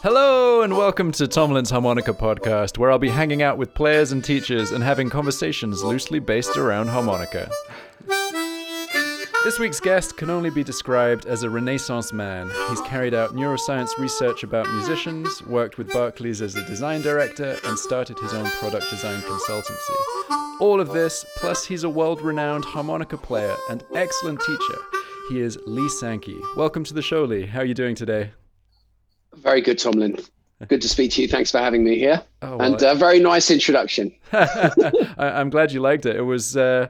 Hello, and welcome to Tomlin's Harmonica Podcast, where I'll be hanging out with players and teachers and having conversations loosely based around harmonica. This week's guest can only be described as a Renaissance man. He's carried out neuroscience research about musicians, worked with Barclays as a design director, and started his own product design consultancy. All of this, plus he's a world renowned harmonica player and excellent teacher. He is Lee Sankey. Welcome to the show, Lee. How are you doing today? Very good, Tomlin. Good to speak to you. Thanks for having me here. Oh, well, and a uh, very nice introduction. I, am glad you liked it. It was uh,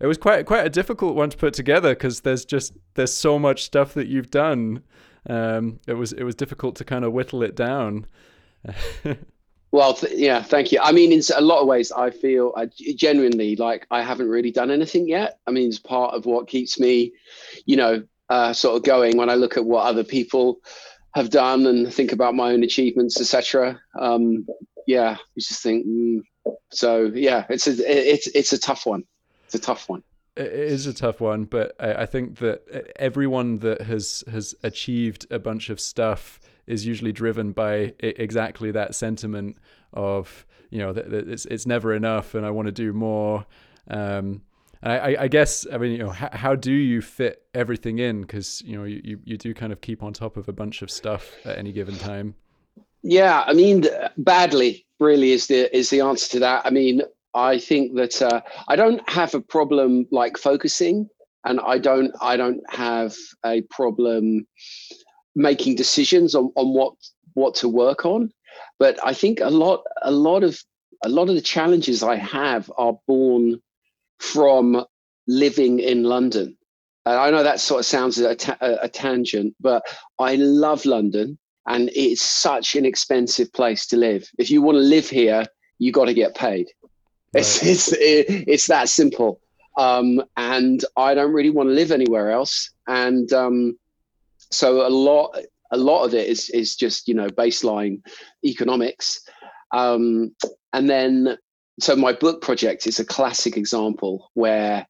it was quite quite a difficult one to put together because there's just there's so much stuff that you've done. Um, it was it was difficult to kind of whittle it down. well, th- yeah, thank you. I mean, in a lot of ways, I feel I genuinely like I haven't really done anything yet. I mean, it's part of what keeps me, you know, uh, sort of going when I look at what other people have done and think about my own achievements, etc. Um, yeah, you just think. Mm. So yeah, it's a it's it's a tough one. It's a tough one. It is a tough one, but I, I think that everyone that has has achieved a bunch of stuff is usually driven by exactly that sentiment of you know that it's it's never enough, and I want to do more. Um, I, I, guess I mean you know how, how do you fit everything in because you know you, you do kind of keep on top of a bunch of stuff at any given time. Yeah, I mean badly really is the is the answer to that. I mean I think that uh, I don't have a problem like focusing, and I don't I don't have a problem making decisions on, on what what to work on. But I think a lot a lot of a lot of the challenges I have are born from living in London. And I know that sort of sounds a, ta- a tangent, but I love London and it's such an expensive place to live. If you want to live here, you got to get paid. Right. It's it's it, it's that simple. Um, and I don't really want to live anywhere else. And um, so a lot a lot of it is is just you know baseline economics. Um, and then so my book project is a classic example where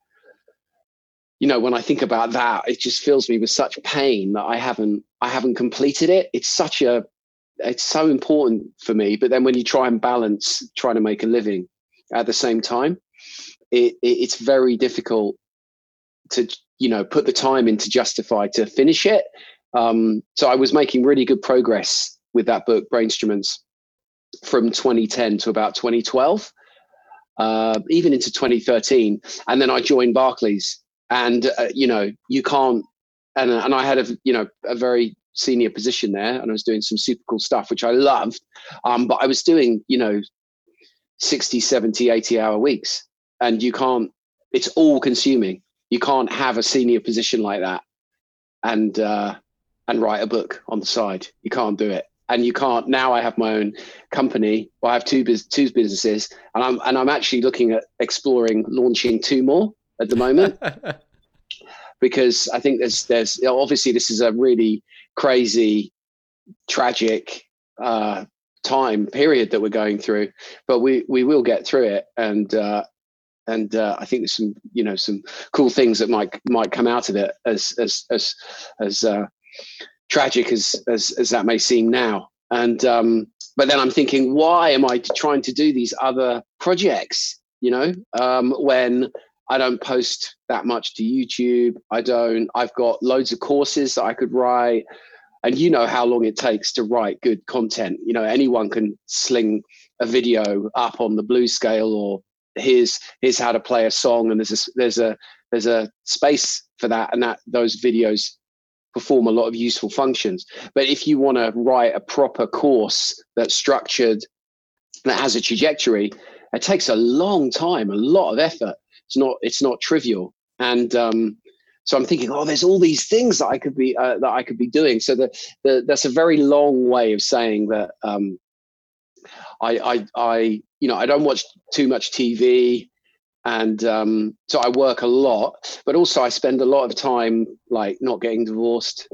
you know when i think about that it just fills me with such pain that i haven't i haven't completed it. It's such a it's so important for me but then when you try and balance trying to make a living at the same time it, it it's very difficult to you know put the time in to justify to finish it. Um, so i was making really good progress with that book Brainstruments from 2010 to about 2012 uh, even into 2013. And then I joined Barclays, and uh, you know you can't. And and I had a you know a very senior position there, and I was doing some super cool stuff, which I loved. Um, but I was doing you know 60, 70, 80 hour weeks, and you can't. It's all consuming. You can't have a senior position like that, and uh, and write a book on the side. You can't do it and you can't now i have my own company well, i have two, biz, two businesses and i'm and i'm actually looking at exploring launching two more at the moment. Because i think there's there's obviously this is a really crazy tragic uh, time period that we're going through but we we will get through it. And uh, and uh, I think there's some, you know, some cool things that might might come out of it as as as as uh, tragic as as, as that may seem now. And um, but then I'm thinking, why am I trying to do these other projects? You know, um, when I don't post that much to YouTube, I don't. I've got loads of courses that I could write, and you know how long it takes to write good content. You know, anyone can sling a video up on the blue scale or here's here's how to play a song and there's a there's a there's a space for that and that those videos perform a lot of useful functions. But if you want to write a proper course that's structured, that has a trajectory, it takes a long time, a lot of effort. It's not it's not trivial. And um, so I'm thinking, oh, there's all these things that I could be uh, that I could be doing. So the, the, that's a very long way of saying that um, I, I I you know I don't watch too much TV and um, so I work a lot, but also I spend a lot of time like not getting divorced,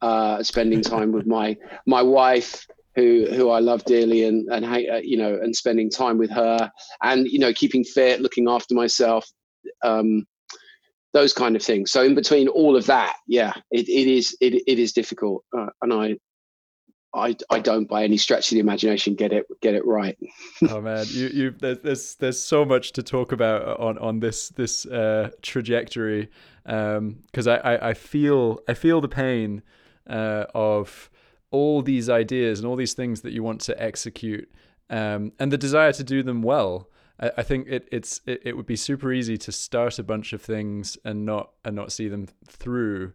uh, spending time with my my wife, who who I love dearly, and and uh, you know, and spending time with her, and you know, keeping fit, looking after myself, um, those kind of things. So in between all of that, yeah, it, it is it, it is difficult, uh, and I I, I don't by any stretch of the imagination get it get it right. oh man, you you there's, there's there's so much to talk about on on this this uh, trajectory because um, I, I, I feel I feel the pain uh, of all these ideas and all these things that you want to execute um, and the desire to do them well. I, I think it it's it, it would be super easy to start a bunch of things and not and not see them through.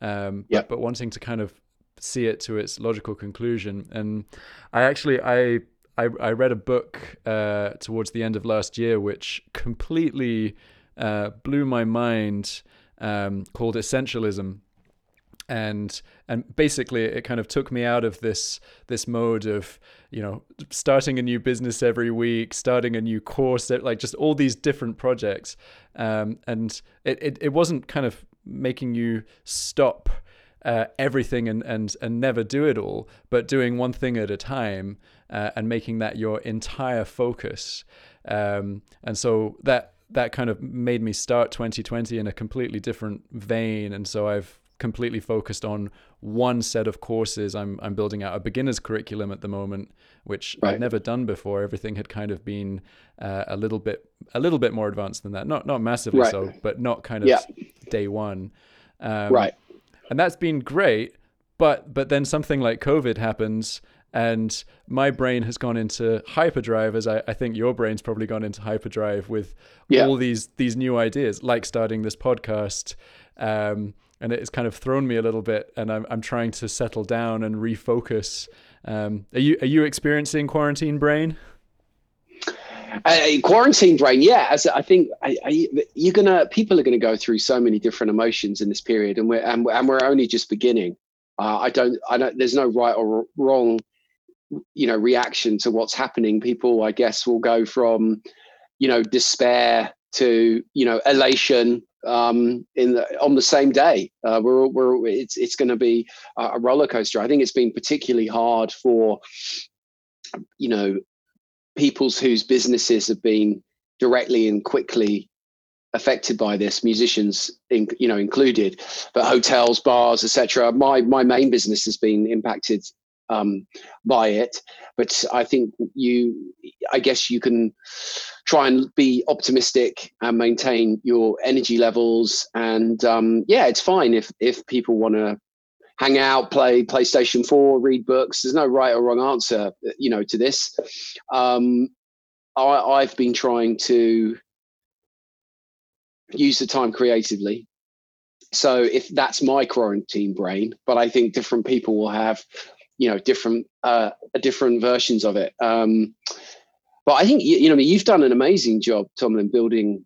Um, but, but wanting to kind of see it to its logical conclusion. And I actually I I, I read a book uh, towards the end of last year which completely uh, blew my mind, um, called Essentialism. And and basically, it kind of took me out of this this mode of you know starting a new business every week, starting a new course, like just all these different projects. Um, and it, it it wasn't kind of making you stop uh, everything and, and and never do it all, but doing one thing at a time uh, and making that your entire focus. Um, and so that that kind of made me start 2020 in a completely different vein. And so I've completely focused on one set of courses. I'm I'm building out a beginner's curriculum at the moment, which right. I've never done before. Everything had kind of been uh, a little bit a little bit more advanced than that. Not not massively right. so, but not kind of yeah. day one. Um, right and that's been great. But but then something like COVID happens, and my brain has gone into hyperdrive, as I, I think your brain's probably gone into hyperdrive with yeah. all these these new ideas, like starting this podcast. Um, and it's kind of thrown me a little bit, and I'm I'm trying to settle down and refocus. Um, are you are you experiencing quarantine brain? Uh, quarantine brain, yeah. As I think I, I, you're gonna, people are gonna go through so many different emotions in this period, and we're and, and we're only just beginning. Uh, I don't, I don't. There's no right or wrong, you know, reaction to what's happening. People, I guess, will go from, you know, despair to you know elation um, in the, on the same day. Uh, we're, we're it's it's going to be a roller coaster. I think it's been particularly hard for you know people's whose businesses have been directly and quickly affected by this musicians in, you know included but hotels bars etc my my main business has been impacted um, by it but i think you i guess you can try and be optimistic and maintain your energy levels and um, yeah it's fine if if people want to hang out, play PlayStation 4, read books. There's no right or wrong answer, you know, to this. Um, I, have been trying to use the time creatively. So if that's my quarantine brain, but I think different people will have, you know, different uh, different versions of it. Um, but I think you, you know, you've done an amazing job, Tom, in building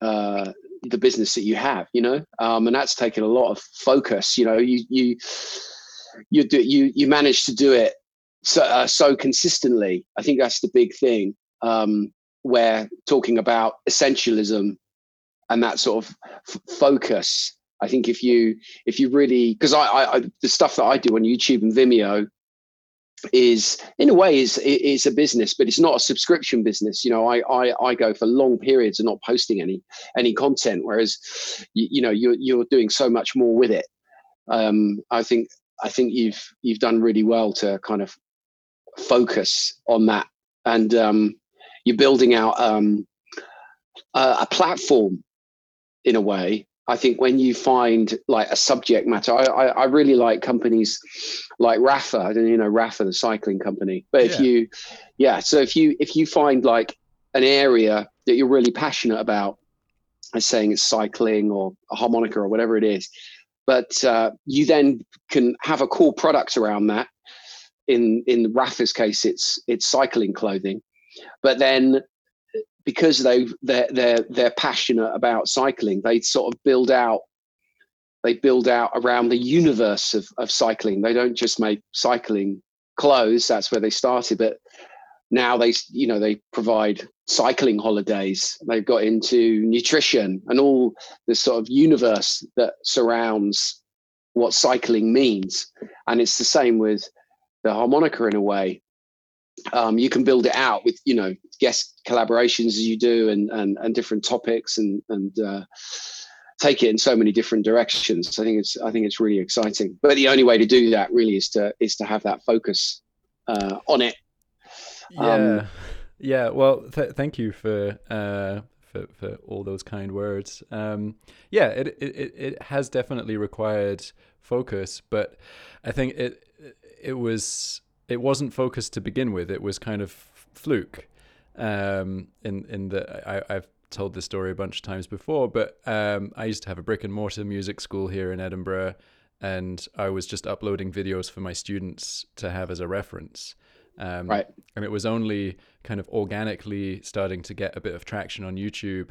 uh, the business that you have, you know, um, and that's taken a lot of focus. You know, you you you do you you manage to do it so uh, so consistently. I think that's the big thing. Um, where talking about essentialism and that sort of f- focus. I think if you if you really because I, I, I the stuff that I do on YouTube and Vimeo is in a way is is a business but it's not a subscription business. You know I, I i go for long periods of not posting any any content whereas you, you know you're you're doing so much more with it. Um i think i think you've you've done really well to kind of focus on that. And um you're building out um a, a platform in a way I think when you find like a subject matter, I, I, I really like companies like Rapha. I don't you know Rapha, the cycling company. But if you, yeah, so if you if you find like an area that you're really passionate about, as saying it's cycling or a harmonica or whatever it is, but uh, you then can have a cool product around that. In in Rapha's case, it's it's cycling clothing, but then because they they're they're they're passionate about cycling, they sort of build out they build out around the universe of, of cycling. They don't just make cycling clothes. That's where they started, but now they you know they provide cycling holidays. They've got into nutrition and all the sort of universe that surrounds what cycling means. And it's the same with the harmonica in a way um, you can build it out with you know guest collaborations as you do and and, and different topics and and uh, take it in so many different directions. I think it's I think it's really exciting. But the only way to do that really is to is to have that focus uh, on it. Yeah, um, yeah. Well, th- thank you for uh, for for all those kind words. Um, yeah, it, it it has definitely required focus, but I think it it was it wasn't focused to begin with. It was kind of fluke. Um, in in the I, I've told this story a bunch of times before, but um, I used to have a brick and mortar music school here in Edinburgh, and I was just uploading videos for my students to have as a reference. Um, right. And it was only kind of organically starting to get a bit of traction on YouTube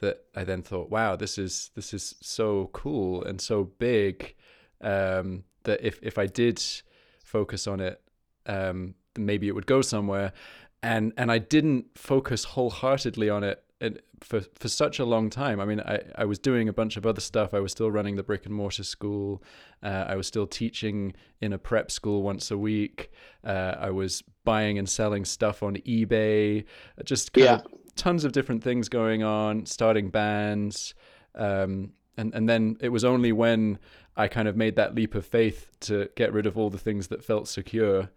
that I then thought, wow, this is this is so cool and so big um, that if if I did focus on it, um, maybe it would go somewhere. And and I didn't focus wholeheartedly on it for for such a long time. I mean, I, I was doing a bunch of other stuff. I was still running the brick and mortar school. Uh, I was still teaching in a prep school once a week. Uh, I was buying and selling stuff on eBay. Just kind yeah. of tons of different things going on. Starting bands, um, and and then it was only when I kind of made that leap of faith to get rid of all the things that felt secure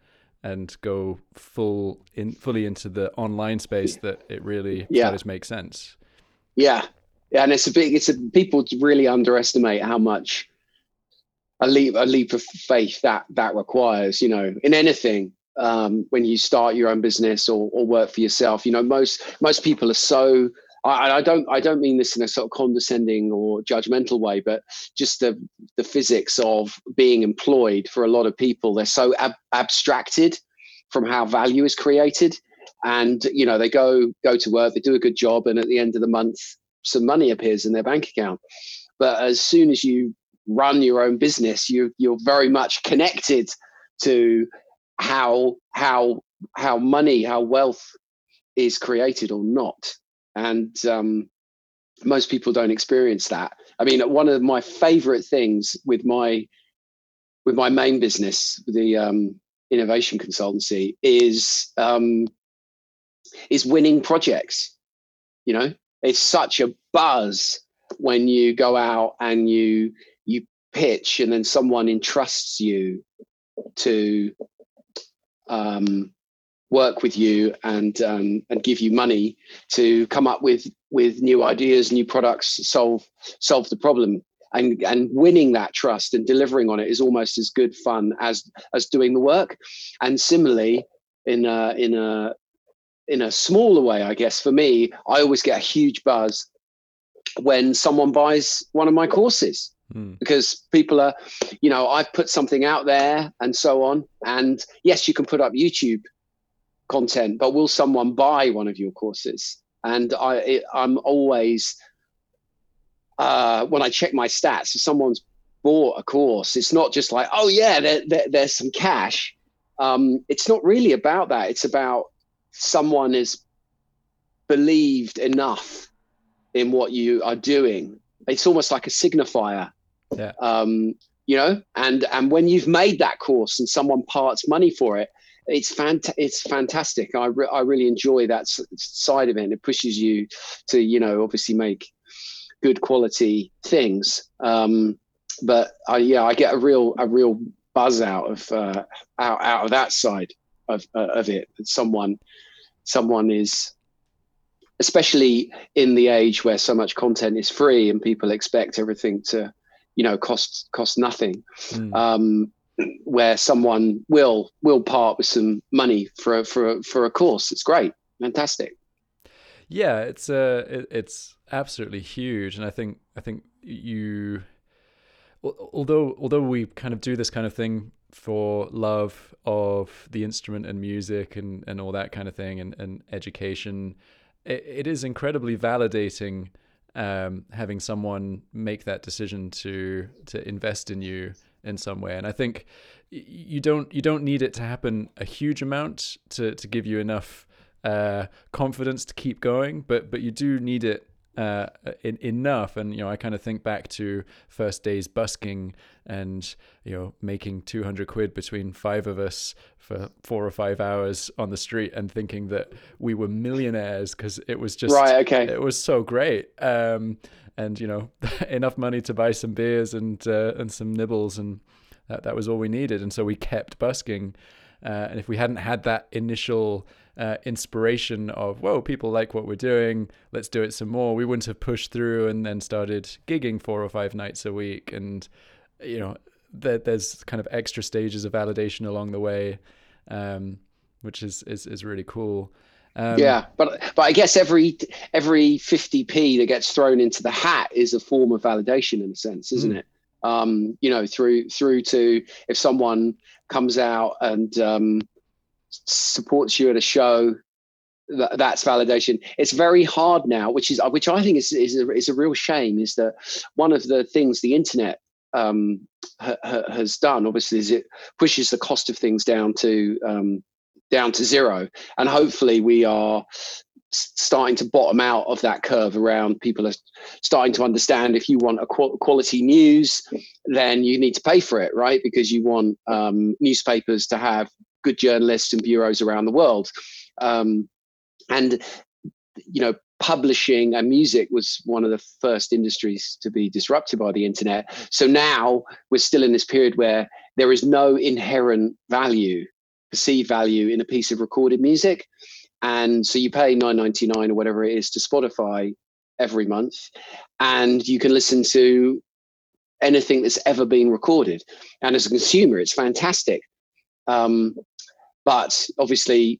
and go full in fully into the online space that it really yeah. to make sense. Yeah. Yeah. And it's a big, it's a, people really underestimate how much a leap, a leap of faith that, that requires, you know, in anything. Um, when you start your own business or, or work for yourself, you know, most, most people are so, I, I, don't I don't mean this in a sort of condescending or judgmental way, but just the the physics of being employed for a lot of people, they're so ab- abstracted from how value is created, and you know they go go to work, they do a good job, and at the end of the month, some money appears in their bank account. But as soon as you run your own business, you you're very much connected to how how how money, how wealth is created or not and um, most people don't experience that. I mean, one of my favorite things with my with my main business, the um, innovation consultancy, is um, is winning projects. You know, it's such a buzz when you go out and you you pitch, and then someone entrusts you to um, work with you and um, and give you money to come up with with new ideas, new products, solve solve the problem. And and winning that trust and delivering on it is almost as good fun as as doing the work. And similarly, in a, in a in a smaller way, I guess for me, I always get a huge buzz when someone buys one of my courses. Hmm. because people are you know i've put something out there and so on and yes you can put up youtube content, but will someone buy one of your courses? And I, it, I'm always uh, when I check my stats, if someone's bought a course, it's not just like, oh yeah, there, there, there's some cash. Um, it's not really about that. It's about someone is believed enough in what you are doing. It's almost like a signifier. Yeah. Um, you know, and and when you've made that course and someone parts money for it, it's fant- it's fantastic. I, re- I really enjoy that side of it. It pushes you to, you know, obviously make good quality things. Um, but I, yeah, I get a real, a real buzz out of, uh, out, out of that side of, uh, of it. That someone, someone is, especially in the age where so much content is free and people expect everything to, you know, cost, cost nothing. Mm. Um, where someone will will part with some money for for for a course. It's great, fantastic. Yeah, it's uh, it, it's absolutely huge, and I think I think you, although although we kind of do this kind of thing for love of the instrument and music and and all that kind of thing and and education, it, it is incredibly validating um, having someone make that decision to to invest in you in some way. And I think you don't you don't need it to happen a huge amount to to give you enough uh, confidence to keep going, but but you do need it uh, in, enough. And you know, I kind of think back to first days busking and you know making 200 quid between five of us for four or five hours on the street and thinking that we were millionaires because it was just right. Okay, it was so great. Um, and you know, enough money to buy some beers and uh, and some nibbles, and that that was all we needed. And so we kept busking. Uh, and if we hadn't had that initial uh, inspiration of, whoa, people like what we're doing, let's do it some more, we wouldn't have pushed through and then started gigging four or five nights a week. And, you know, there, there's kind of extra stages of validation along the way, um, which is, is, is really cool. Um, yeah, but but I guess every every 50p that gets thrown into the hat is a form of validation in a sense, isn't mm. it? Um, you know, through through to if someone comes out and um, supports you at a show, that, that's validation. It's very hard now, which is which I think is is a, is a real shame. Is that one of the things the internet um, ha, ha, has done? Obviously, is it pushes the cost of things down to um, down to zero, and hopefully we are starting to bottom out of that curve around people are starting to understand if you want a quality news then you need to pay for it right? Because you want um, newspapers to have good journalists and bureaus around the world. Um, and you know publishing and music was one of the first industries to be disrupted by the internet. So now we're still in this period where there is no inherent value perceived value in a piece of recorded music and so you pay 9.99 or whatever it is to spotify every month and you can listen to anything that's ever been recorded. And as a consumer it's fantastic. Um, but obviously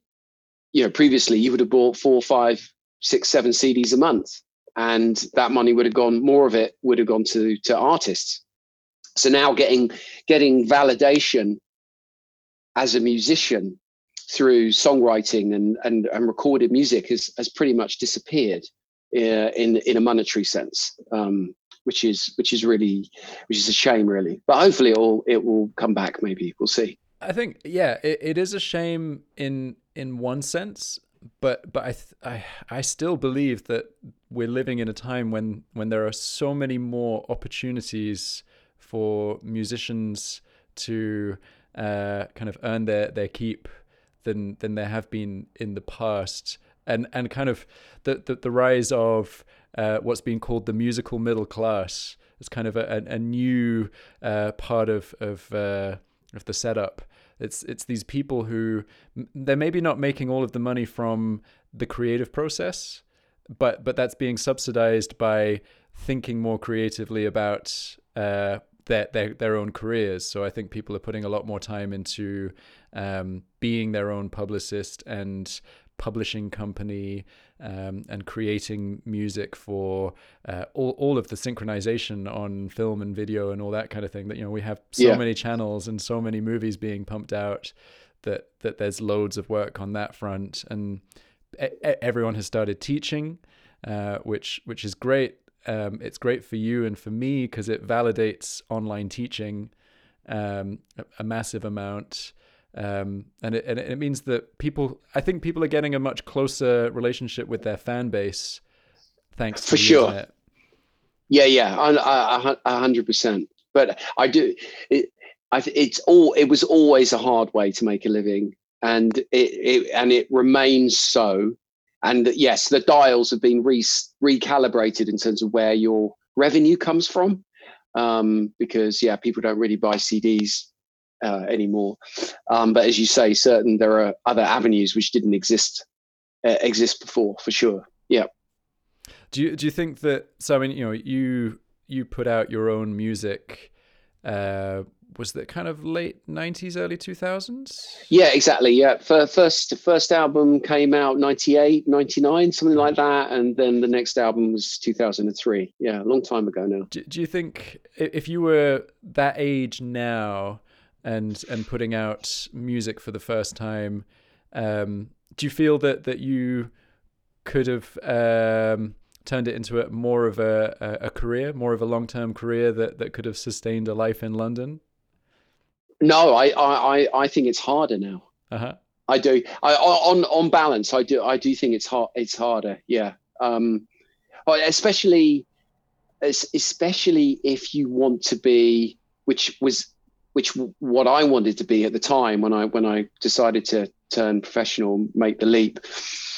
you know previously you would have bought four five six seven cds a month and that money would have gone more of it would have gone to to artists. So now getting getting validation as a musician through songwriting and, and, and recorded music has, has pretty much disappeared uh, in in a monetary sense, um, which is which is really which is a shame, really. But hopefully, it will it will come back. Maybe we'll see. I think yeah, it, it is a shame in in one sense, but but I, th- I I still believe that we're living in a time when when there are so many more opportunities for musicians to uh, kind of earn their their keep than than there have been in the past, and and kind of the the, the rise of uh, what's being called the musical middle class is kind of a, a, a new uh, part of of uh, of the setup. It's it's these people who they're maybe not making all of the money from the creative process, but but that's being subsidized by thinking more creatively about uh, their, their their own careers. So I think people are putting a lot more time into um, being their own publicist and publishing company um, and creating music for uh, all, all of the synchronization on film and video and all that kind of thing that you know we have so yeah. many channels and so many movies being pumped out that that there's loads of work on that front and everyone has started teaching uh, which which is great um, it's great for you and for me because it validates online teaching um, a, a massive amount. Um, and it and it means that people I think people are getting a much closer relationship with their fan base thanks for sure. yeah yeah a hundred percent. But I do it, I it's all it was always a hard way to make a living. And it, it and it remains so and yes the dials have been re- recalibrated in terms of where your revenue comes from um, because yeah people don't really buy CDs uh, anymore. Um, but as you say, certain there are other avenues which didn't exist uh, exist before, for sure. Yeah. Do you do you think that? So I mean, you know, you you put out your own music. Uh, was that kind of late 90s early 2000s yeah exactly yeah first first album came out 98 99 something like that and then the next album was 2003 yeah a long time ago now do, do you think if you were that age now and and putting out music for the first time. Um, do you feel that that you could have um, turned it into a more of a, a, a career, more of a long term career that, that could have sustained a life in London? No, I I, I think it's harder now. Uh-huh. I do. I, on on balance, I do I do think it's hard. It's harder. Yeah. Um, especially especially if you want to be, which was which what I wanted to be at the time when I when I decided to turn professional, make the leap,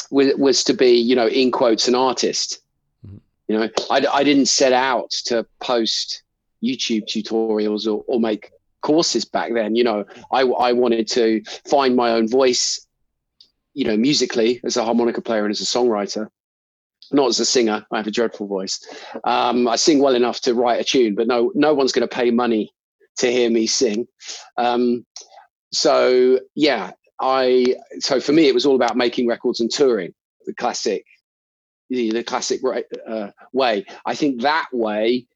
was, was to be you know in quotes an artist. Mm-hmm. You know, I, I didn't set out to post YouTube tutorials or, or make courses back then. You know, I I wanted to find my own voice. You know, musically as a harmonica player and as a songwriter, not as a singer. I have a dreadful voice. Um, I sing well enough to write a tune, but no, no one's going to pay money to hear me sing. Um, so yeah, I. So for me, it was all about making records and touring. The classic, the, the classic uh, way. I think that way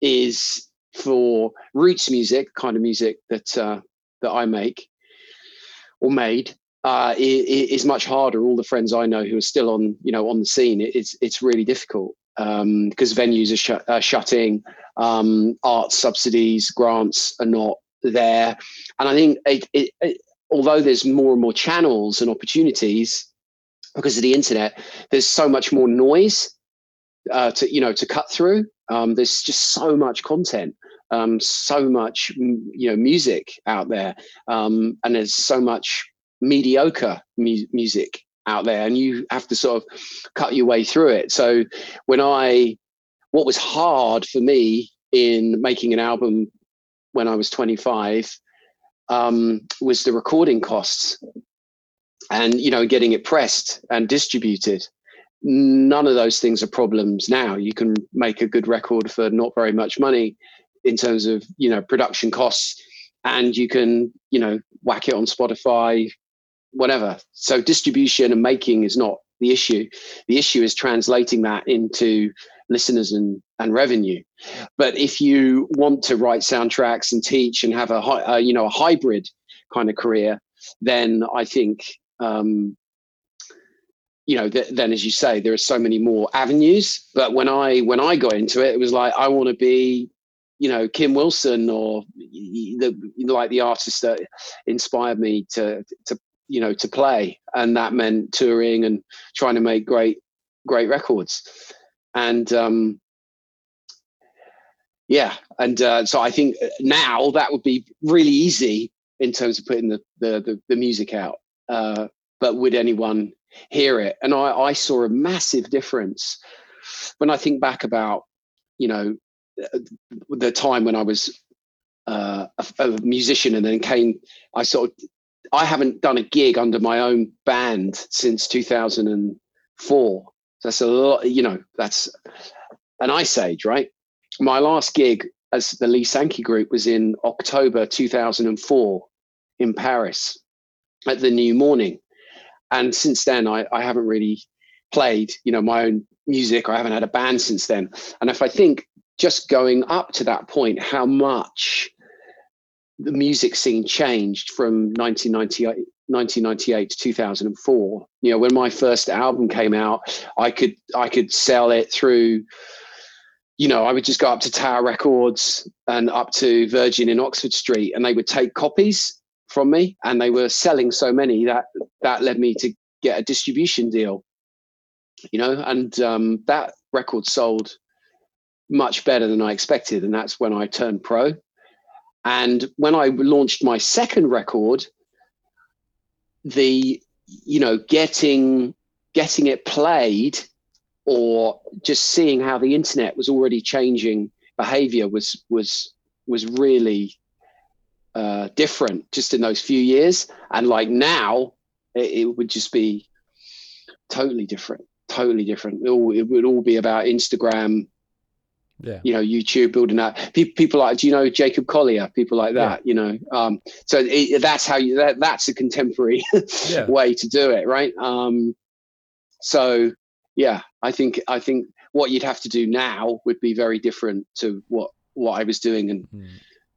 is for roots music, kind of music that uh, that I make or made uh, is much harder. All the friends I know who are still on, you know, on the scene, it's it's really difficult because um, venues are, are shutting, um, art subsidies, grants are not there, and I think it, it, it, although there's more and more channels and opportunities because of the internet, there's so much more noise uh, to you know to cut through. Um, there's just so much content. Um, so much you know music out there um, and there's so much mediocre mu- music out there and you have to sort of cut your way through it so when i what was hard for me in making an album when i was 25 um, was the recording costs and you know getting it pressed and distributed none of those things are problems now you can make a good record for not very much money in terms of you know production costs and you can you know whack it on spotify whatever. So distribution and making is not the issue. The issue is translating that into listeners and, and revenue. But if you want to write soundtracks and teach and have a, a you know a hybrid kind of career, then I think um, you know th- then as you say there are so many more avenues. But when I when I got into it, it was like I want to be you know Kim Wilson or the like the artist that inspired me to to you know to play. And that meant touring and trying to make great great records. And um yeah. And uh, so i think now that would be really easy in terms of putting the the the, the music out. Uh but would anyone hear it and i i saw a massive difference when i think back about you know the time when i was uh, a, a musician and then came i sort of I haven't done a gig under my own band since 2004. That's a lot, you know, that's an ice age, right? My last gig as the Lee Sankey group was in October 2004 in Paris at the New Morning. And since then, I, I haven't really played, you know, my own music. I haven't had a band since then. And if I think just going up to that point, how much the music scene changed from 1998 1998 to 2004 you know when my first album came out i could i could sell it through you know i would just go up to tower records and up to virgin in oxford street and they would take copies from me and they were selling so many that that led me to get a distribution deal you know and um, that record sold much better than i expected and that's when i turned pro. And when I launched my second record, the you know getting getting it played or just seeing how the internet was already changing behavior was was was really uh, different just in those few years and like now it, it would just be totally different totally different it, all, it would all be about instagram yeah you know youtube building that people like do you know jacob collier people like that yeah. you know um so it, that's how you that, that's a contemporary yeah. way to do it right um so yeah i think i think what you'd have to do now would be very different to what what i was doing and. mm.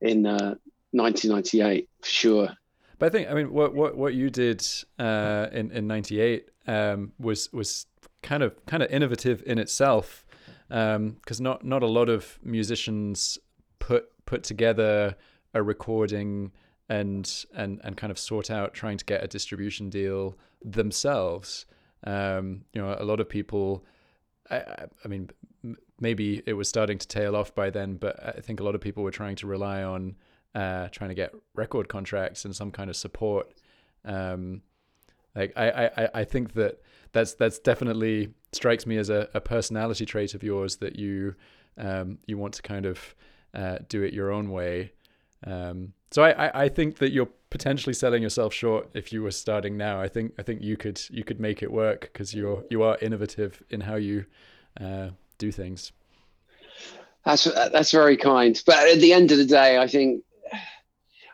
in uh 1998 for sure but i think i mean what what what you did uh in in 98 um was was kind of kind of innovative in itself because um, not not a lot of musicians put put together a recording and and and kind of sort out trying to get a distribution deal themselves. Um, you know, a lot of people I, I mean, maybe it was starting to tail off by then, but I think a lot of people were trying to rely on uh, trying to get record contracts and some kind of support. Um, like I, I, I think that that's that's definitely strikes me as a, a personality trait of yours that you um, you want to kind of uh, do it your own way. Um, so I, I, I think that you're potentially selling yourself short if you were starting now. I think I think you could you could make it work because you're you are innovative in how you uh, do things. That's that's very kind. But at the end of the day, I think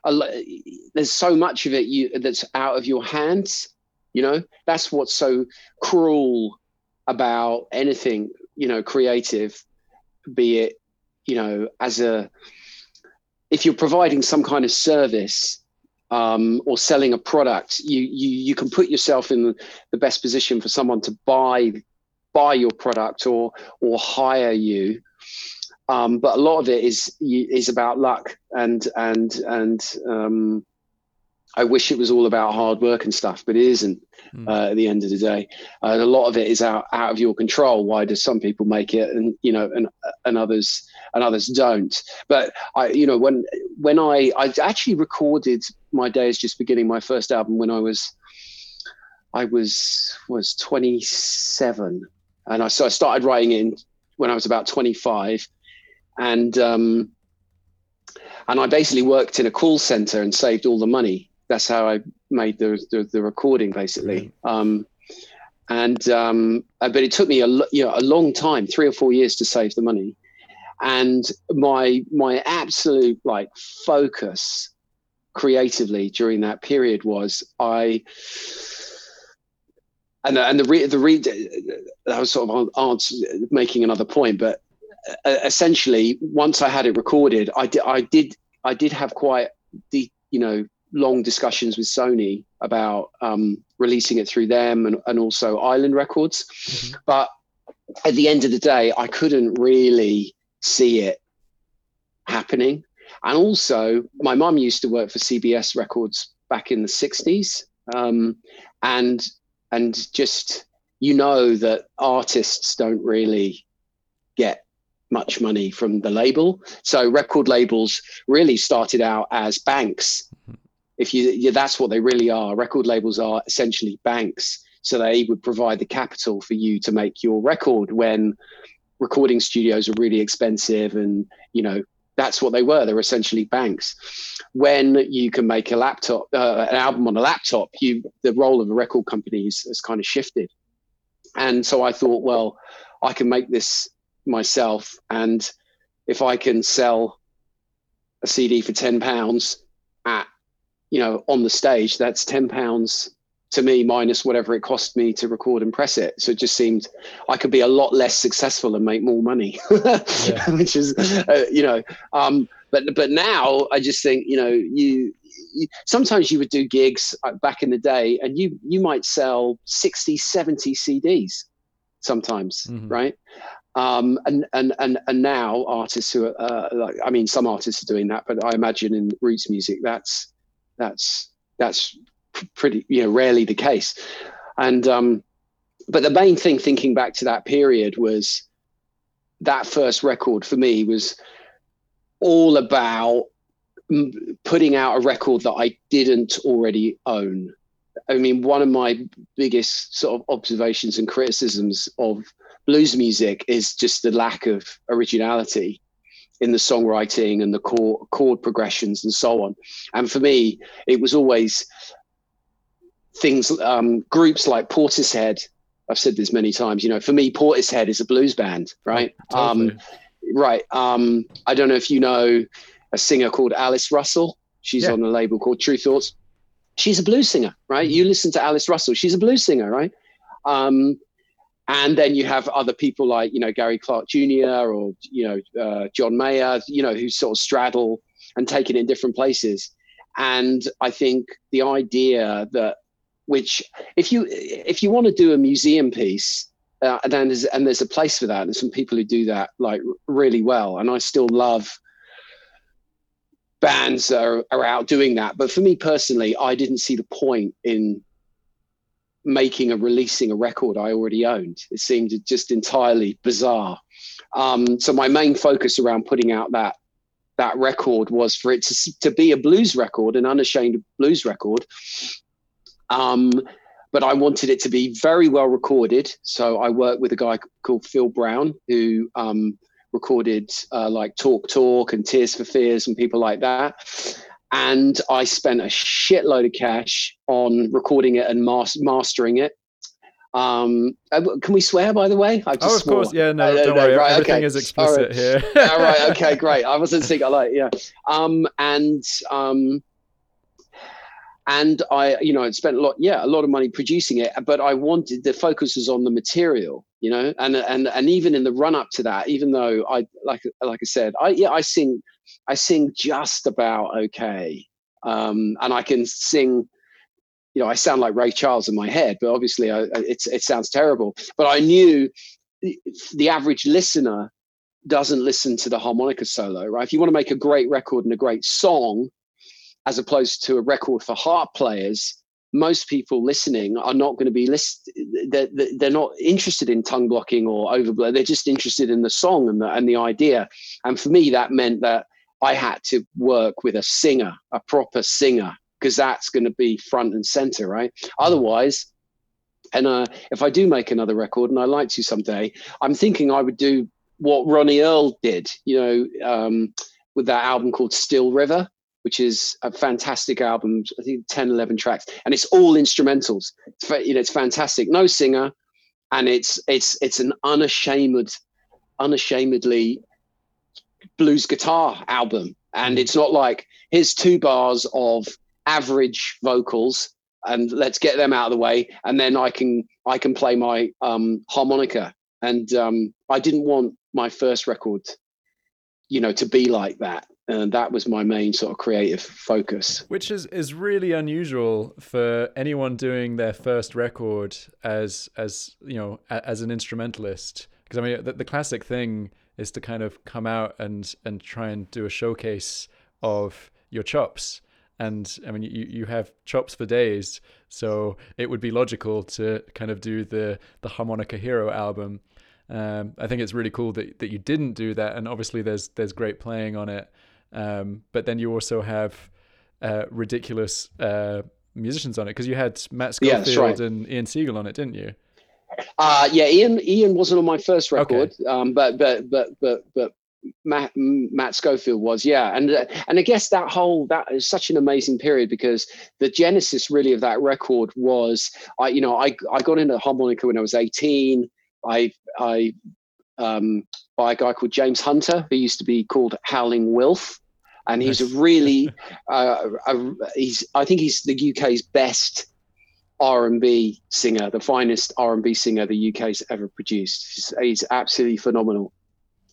there's so much of it you that's out of your hands. You know, that's what's so cruel about anything you know creative, be it you know as a if you're providing some kind of service um, or selling a product, you, you you can put yourself in the best position for someone to buy buy your product or or hire you. Um, but a lot of it is is about luck and and and um, I wish it was all about hard work and stuff, but it isn't mm. uh, at the end of the day. Uh, and a lot of it is out, out of your control. Why do some people make it and, you know, and, and others, and others don't. But I, you know, when, when I, I actually recorded my days just beginning my first album when I was, I was, was 27 and I, so I started writing in when I was about 25 and, um, and I basically worked in a call center and saved all the money that's how I made the the, the recording basically. Um, and um, uh, but it took me a you know a long time, three or four years to save the money. And my my absolute like focus creatively during that period was I and the, and the re, the read I was sort of answer, making another point, but essentially once I had it recorded, I did I did I did have quite the you know long discussions with Sony about um, releasing it through them and, and also Island Records. Mm-hmm. But at the end of the day, I couldn't really see it happening. And also, my mum used to work for CBS Records back in the 60s. Um, and and just you know that artists don't really get much money from the label. So record labels really started out as banks. If you yeah, that's what they really are. Record labels are essentially banks. So they would provide the capital for you to make your record when recording studios are really expensive and you know that's what they were. They're essentially banks. When you can make a laptop uh, an album on a laptop you the role of a record company has kind of shifted. And so i thought well i can make this myself and if i can sell a cd for 10 pounds at you know, on the stage, that's ten pounds to me minus whatever it cost me to record and press it. So it just seemed I could be a lot less successful and make more money, yeah. which is, uh, you know, um, but but now I just think you know you, you, sometimes you would do gigs uh, back in the day and you you might sell 60 70 CDs sometimes mm-hmm. right um, and and and and now artists who are uh, like I mean some artists are doing that but I imagine in roots music that's that's that's pretty you know rarely the case and um but the main thing thinking back to that period was that first record for me was all about putting out a record that I didn't already own. I mean, one of my biggest sort of observations and criticisms of blues music is just the lack of originality in the songwriting and the chord, chord progressions and so on. And for me, it was always things, um, groups like Portishead. I've said this many times. You know, for me, Portishead is a blues band, right? Totally. Um, right. Um, I don't know if you know a singer called Alice Russell. She's yeah. on a label called Tru Thoughts. She's a blues singer, right? You listen to Alice Russell. She's a blues singer, right? Um, and then you have other people like you know Gary Clark Jr. or you know uh, John Mayer, you know, who sort of straddle and take it in different places. And I think the idea that which if you if you want to do a museum piece uh, and there's and there's a place for that and some people who do that like really well and I still love bands are, are out doing that but for me personally I didn't see the point in making or releasing a record I already owned. It seemed just entirely bizarre. Um, so my main focus around putting out that that record was for it to, to be a blues record, an unashamed blues record. Um, but I wanted it to be very well recorded. So I worked with a guy called Phil Brown who um, recorded uh, like Talk Talk and Tears for Fears and people like that. And I spent a shitload of cash on recording it and mas- mastering it. Um, uh, can we swear, by the way? I just oh, of swore. course, yeah. No, uh, don't worry. Right, Everything okay. is explicit right. here. All right, okay, great. I wasn't thinking, I like, yeah. Um, and um, and I, you know, spent a lot, yeah, a lot of money producing it, but I wanted the focus was on the material, you know, and and and even in the run up to that, even though I like like I said, I yeah, I sing, I sing just about okay, um, and I can sing, you know, I sound like Ray Charles in my head, but obviously, I, it sounds terrible. But I knew the average listener doesn't listen to the harmonica solo, right? If you want to make a great record and a great song, as opposed to a record for harp players most people listening are not going to be list they're, they're not interested in tongue blocking or overblow they're just interested in the song and the, and the idea and for me that meant that i had to work with a singer a proper singer because that's going to be front and center right otherwise and uh, if i do make another record and i like to someday i'm thinking i would do what ronnie earl did you know um, with that album called still river which is a fantastic album. I think 10, 11 tracks, and it's all instrumentals. It's, you know, it's fantastic. No singer, and it's it's it's an unashamed, unashamedly blues guitar album. And it's not like here's two bars of average vocals and let's get them out of the way and then i can i can play my um, harmonica. And um, i didn't want my first record you know to be like that. And that was my main sort of creative focus. Which is is really unusual for anyone doing their first record as as you know as an instrumentalist. Because i mean the, the classic thing is to kind of come out and and try and do a showcase of your chops and i mean you you have chops for days so it would be logical to kind of do the the harmonica hero album um, I think it's really cool that, that you didn't do that, and obviously there's there's great playing on it. Um, but then you also have uh, ridiculous uh, musicians on it because you had Matt Schofield yeah, right. and Ian Siegel on it, didn't you? Uh, yeah, Ian Ian wasn't on my first record, okay. um, but but but but but Matt, Matt Schofield was, yeah, and uh, and I guess that whole that is such an amazing period because the genesis really of that record was I you know I I got into harmonica when I was eighteen. I I um, by a guy called James Hunter who used to be called Howling Wilf, and he's a really uh, a, he's I think he's the UK's best R&B singer, the finest R&B singer the UK's ever produced. He's, absolutely phenomenal.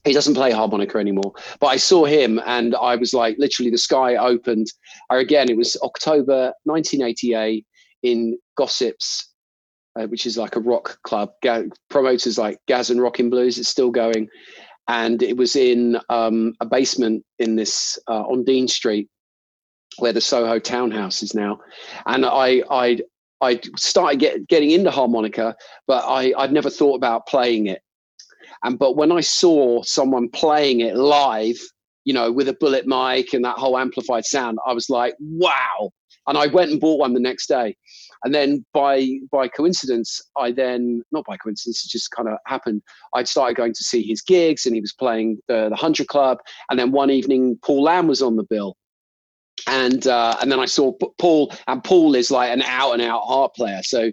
He doesn't play harmonica anymore, but I saw him and I was like, literally, the sky opened. Again, it was October 1988 in Gossips, uh, which is like a rock club. Ga- promoters like Gaz and Rockin' Blues. It's still going and it was in um, a basement in this uh, on Dean Street, where the Soho townhouse is now. And I I I started get, getting into harmonica, but I I'd never thought about playing it. And but when I saw someone playing it live, you know, with a bullet mic and that whole amplified sound, I was like, wow. And I went and bought one the next day and then by by coincidence i then not by coincidence it just kind of happened i'd started going to see his gigs and he was playing the the hundred club and then one evening paul lamb was on the bill and uh, and then I saw Paul, and Paul is like an out and out harp player. So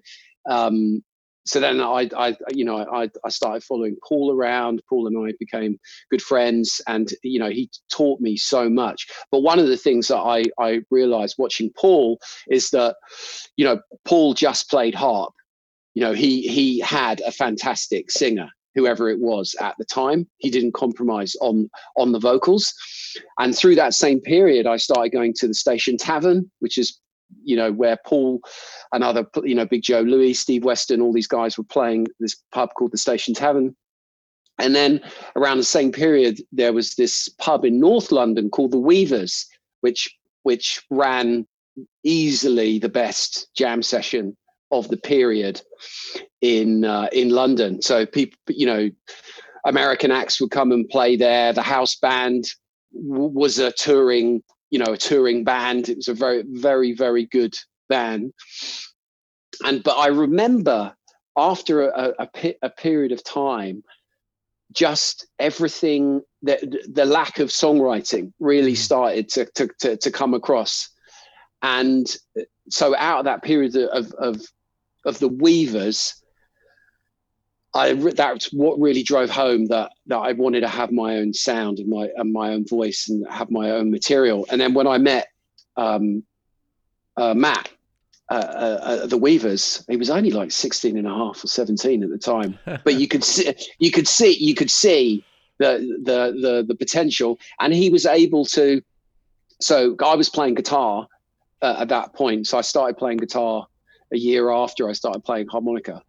um, so then I, I, you know, I, I started following Paul around. Paul and I became good friends, and you know, he taught me so much. But one of the things that I, I realized watching Paul is that, you know, Paul just played harp. You know, he he had a fantastic singer, whoever it was at the time. He didn't compromise on on the vocals. And through that same period, I started going to the Station Tavern, which is you know, where Paul and other, you know, Big Joe Louis, Steve Weston, all these guys were playing this pub called the Station Tavern. And then around the same period, there was this pub in North London called the Weavers, which which ran easily the best jam session of the period in uh, in London. So people, you know, American acts would come and play there. The house band w- was a touring, you know, a touring band. It was a very, very, very good band. And but I remember after a, a, a period of time, just everything the, the lack of songwriting really mm. started to, to, to, to come across. And so out of that period of, of, of the Weavers, I that's what really drove home that that I wanted to have my own sound and my and my own voice and have my own material. And then when I met um, uh, Matt, uh, uh, uh, the Weavers, he was only like 16 and a half or 17 at the time, but you could see, you could see, you could see the, the, the, the potential. And he was able to, so I was playing guitar uh, at that point. So I started playing guitar a year after I started playing harmonica.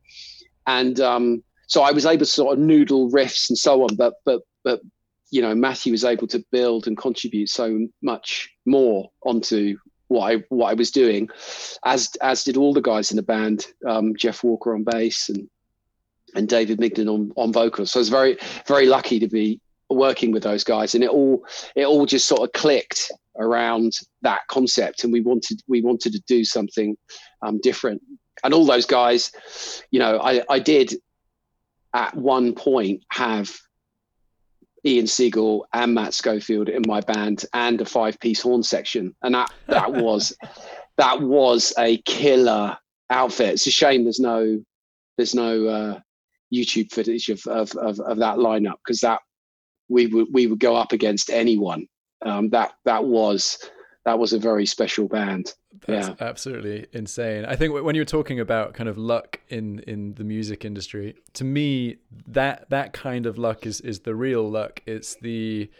And, um, so I was able to sort of noodle riffs and so on, but but but you know Matthew was able to build and contribute so much more onto what I what I was doing, as as did all the guys in the band, um, Jeff Walker on bass and and David Migden on on vocals. So I was very very lucky to be working with those guys, and it all it all just sort of clicked around that concept, and we wanted we wanted to do something um, different. And all those guys, you know, I I did at one point have Ian Siegel and Matt Schofield in my band and a five piece horn section. And that that was that was a killer outfit. It's a shame there's no there's no uh, YouTube footage of, of, of, of that lineup because that we would we would go up against anyone. Um, that that was that was a very special band. That's yeah. absolutely insane. I think when you're talking about kind of luck in in the music industry, to me that that kind of luck is is the real luck. It's the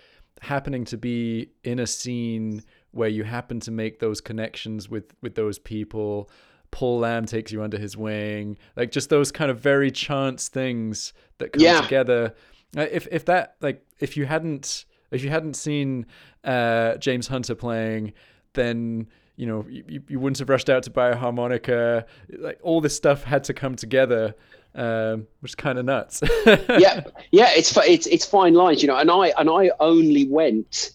happening to be in a scene where you happen to make those connections with with those people. Paul Lamb takes you under his wing, like just those kind of very chance things that come yeah. together. Uh, if if that like if you hadn't if you hadn't seen uh, James Hunter playing, then you know you, you wouldn't have rushed out to buy a harmonica. Like all this stuff had to come together, um, which is kind of nuts. yeah, yeah, it's it's it's fine lines, you know. And I and I only went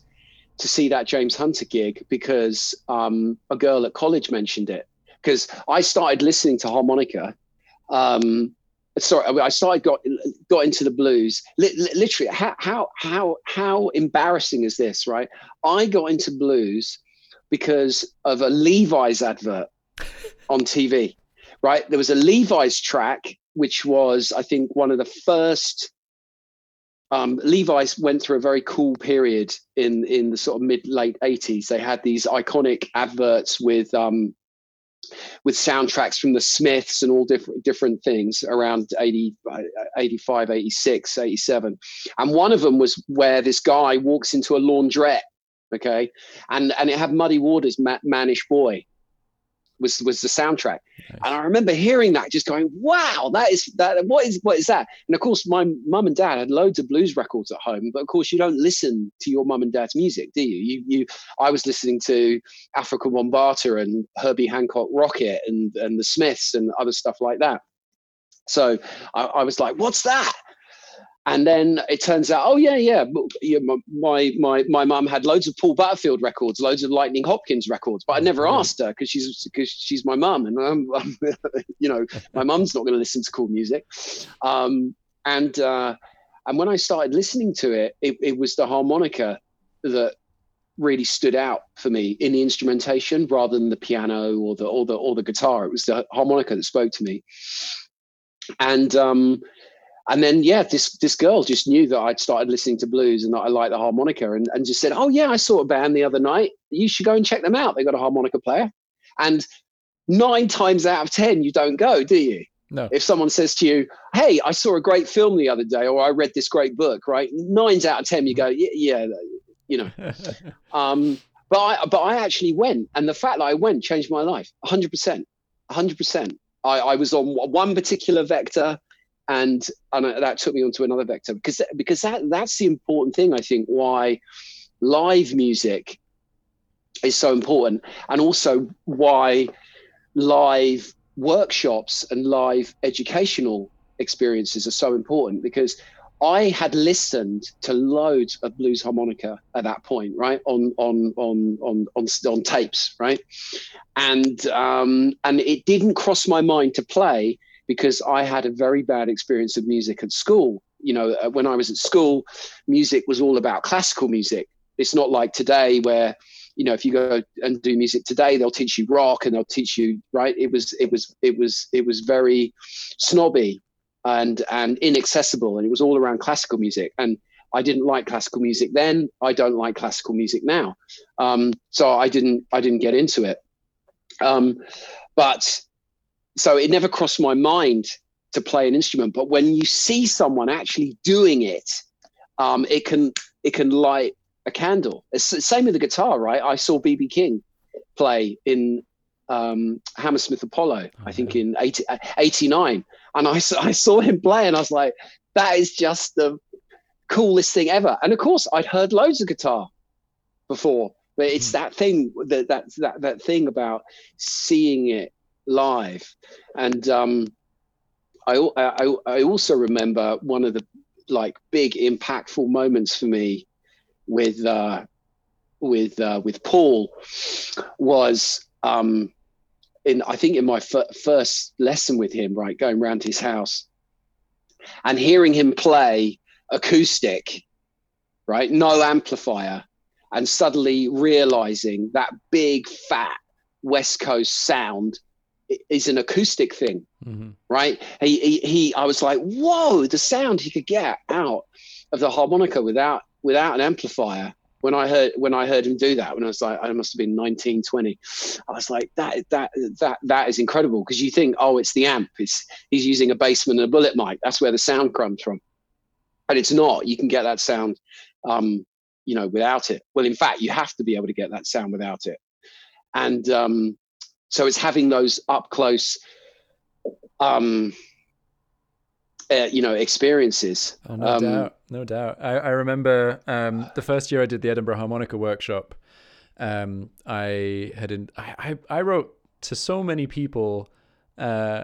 to see that James Hunter gig because um, a girl at college mentioned it. Because I started listening to harmonica um, sorry, I started got got into the blues. literally, how how how how embarrassing is this, right? I got into blues because of a Levi's advert on TV, right? There was a Levi's track which was, I think, one of the first. Um, Levi's went through a very cool period in in the sort of mid late eighties. They had these iconic adverts with um, with soundtracks from the Smiths and all different different things around 80, 85, 86, 87. And one of them was where this guy walks into a laundrette, okay, and and it had Muddy Waters, Mannish Boy, was was the soundtrack. Nice. And I remember hearing that, just going, "Wow, that is that. What is what is that?" And of course, my mum and dad had loads of blues records at home, but of course, you don't listen to your mum and dad's music, do you? You you. I was listening to Afrika Bambaataa and Herbie Hancock Rockit and and the Smiths and other stuff like that. So I, I was like, "What's that?" And then it turns out, oh yeah, yeah, my my my mum had loads of Paul Butterfield records, loads of Lightning Hopkins records, but I never asked her because she's because she's my mum, and I'm, I'm, you know my mum's not going to listen to cool music. Um, and uh, and when I started listening to it, it, it was the harmonica that really stood out for me in the instrumentation rather than the piano or the or the or the guitar. It was the harmonica that spoke to me. And um, and then yeah this this girl just knew that i'd started listening to blues and that i liked the harmonica and, and just said oh yeah i saw a band the other night you should go and check them out they got a harmonica player and nine times out of ten you don't go do you no. If someone says to you, "Hey, I saw a great film the other day," or "I read this great book," right? Nine out of ten, you go, "Yeah, yeah you know." um, but I, but I actually went, and the fact that I went changed my life, hundred percent, hundred percent. I, I was on one particular vector and and that took me onto another vector because because that that's the important thing I think why live music is so important and also why live workshops and live educational experiences are so important because I had listened to loads of blues harmonica at that point, right? On on on on on, on tapes, right? And um, and it didn't cross my mind to play because I had a very bad experience of music at school. You know, uh, when I was at school, music was all about classical music. It's not like today where you know if you go and do music today they'll teach you rock and they'll teach you right? It was it was it was it was very snobby and and inaccessible and it was all around classical music. And i didn't like classical music then. I don't like classical music now. Um, so i didn't i didn't get into it. Um, but so it never crossed my mind to play an instrument but when you see someone actually doing it um, it can it can light a candle it's the same with the guitar right i saw bb king play in um, Hammersmith Apollo, oh, I think in 80, 89. And I, I saw him play and I was like, that is just the coolest thing ever. And of course, I'd heard loads of guitar before, but it's mm. that thing that, that, that, that thing about seeing it live. And um, I, I, I also remember one of the like big impactful moments for me with, uh, with, uh, with Paul was um, in I think in my f- first lesson with him, right, going around his house and hearing him play acoustic, right, no amplifier, and suddenly realizing that big fat West Coast sound is an acoustic thing, mm-hmm. right? He, he, he, I was like, whoa, the sound he could get out of the harmonica without without an amplifier when I heard when I heard him do that, when I was like, I must have been 19, 20, I was like, that that that that is incredible because you think, oh, it's the amp, it's he's using a Bassman and a bullet mic. That's where the sound comes from, and it's not. You can get that sound, um, you know, without it. Well, in fact, you have to be able to get that sound without it, and um, so it's having those up close. Um, uh, you know experiences oh, no um, doubt no doubt i, I remember um, the first year i did the edinburgh harmonica workshop um, i had in, I, I wrote to so many people uh,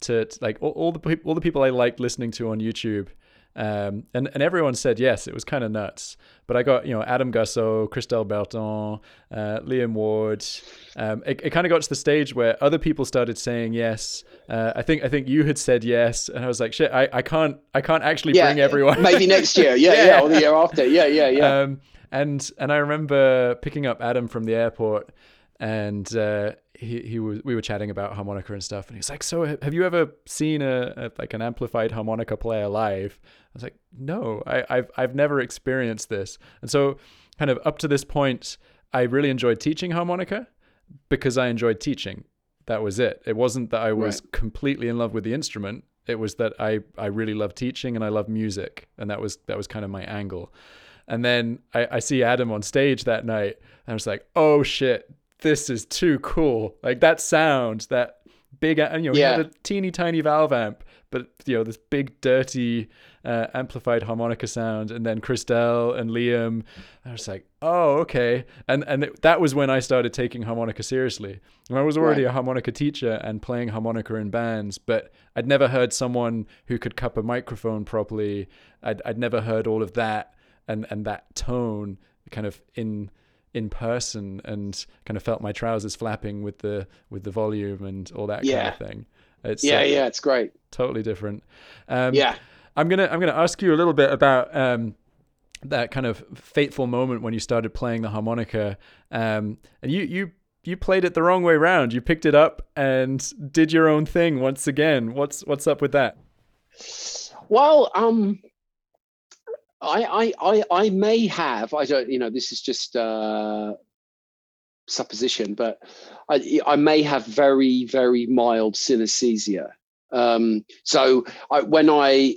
to, to, like all, all, the all the people i liked listening to on youtube um, and, and everyone said yes, it was kind of nuts. But I got, you know, Adam Gussow, Christelle Berthon, uh, Liam Ward. Um, it, it kind of got to the stage where other people started saying yes. Uh, I think I think you had said yes, and I was like, shit, I, I can't I can't actually yeah, bring everyone. maybe next year, yeah, yeah, yeah, or the year after, yeah, yeah, yeah. Um, and and I remember picking up Adam from the airport, and uh, he he was we were chatting about harmonica and stuff, and he's like, "So have you ever seen a, a, like an amplified harmonica player live?" I was like, "No, I, I've I've never experienced this." And so, kind of up to this point, I really enjoyed teaching harmonica because I enjoyed teaching. That was it. It wasn't that I was right. completely in love with the instrument. It was that I I really love teaching and I love music, and that was that was kind of my angle. And then I, I see Adam on stage that night, and I was like, "Oh shit, this is too cool. Like that sound, that big, you know, yeah. a teeny tiny valve amp, but you know, this big dirty uh, amplified harmonica sound, and then Christelle and Liam. I was like, oh, okay. And and it, that was when I started taking harmonica seriously. And I was already right. a harmonica teacher and playing harmonica in bands, but I'd never heard someone who could cup a microphone properly. I'd I'd never heard all of that and and that tone kind of in in person and kind of felt my trousers flapping with the with the volume and all that yeah. kind of thing. It's yeah, uh, yeah, it's great. Totally different. Um, yeah, I'm gonna I'm gonna ask you a little bit about um, that kind of fateful moment when you started playing the harmonica, um, and you you you played it the wrong way around. You picked it up and did your own thing once again. What's what's up with that? Well, um, I, I, I, may have. I don't. You know, this is just uh, supposition, but I, I may have very, very mild synesthesia. Um, so I, when I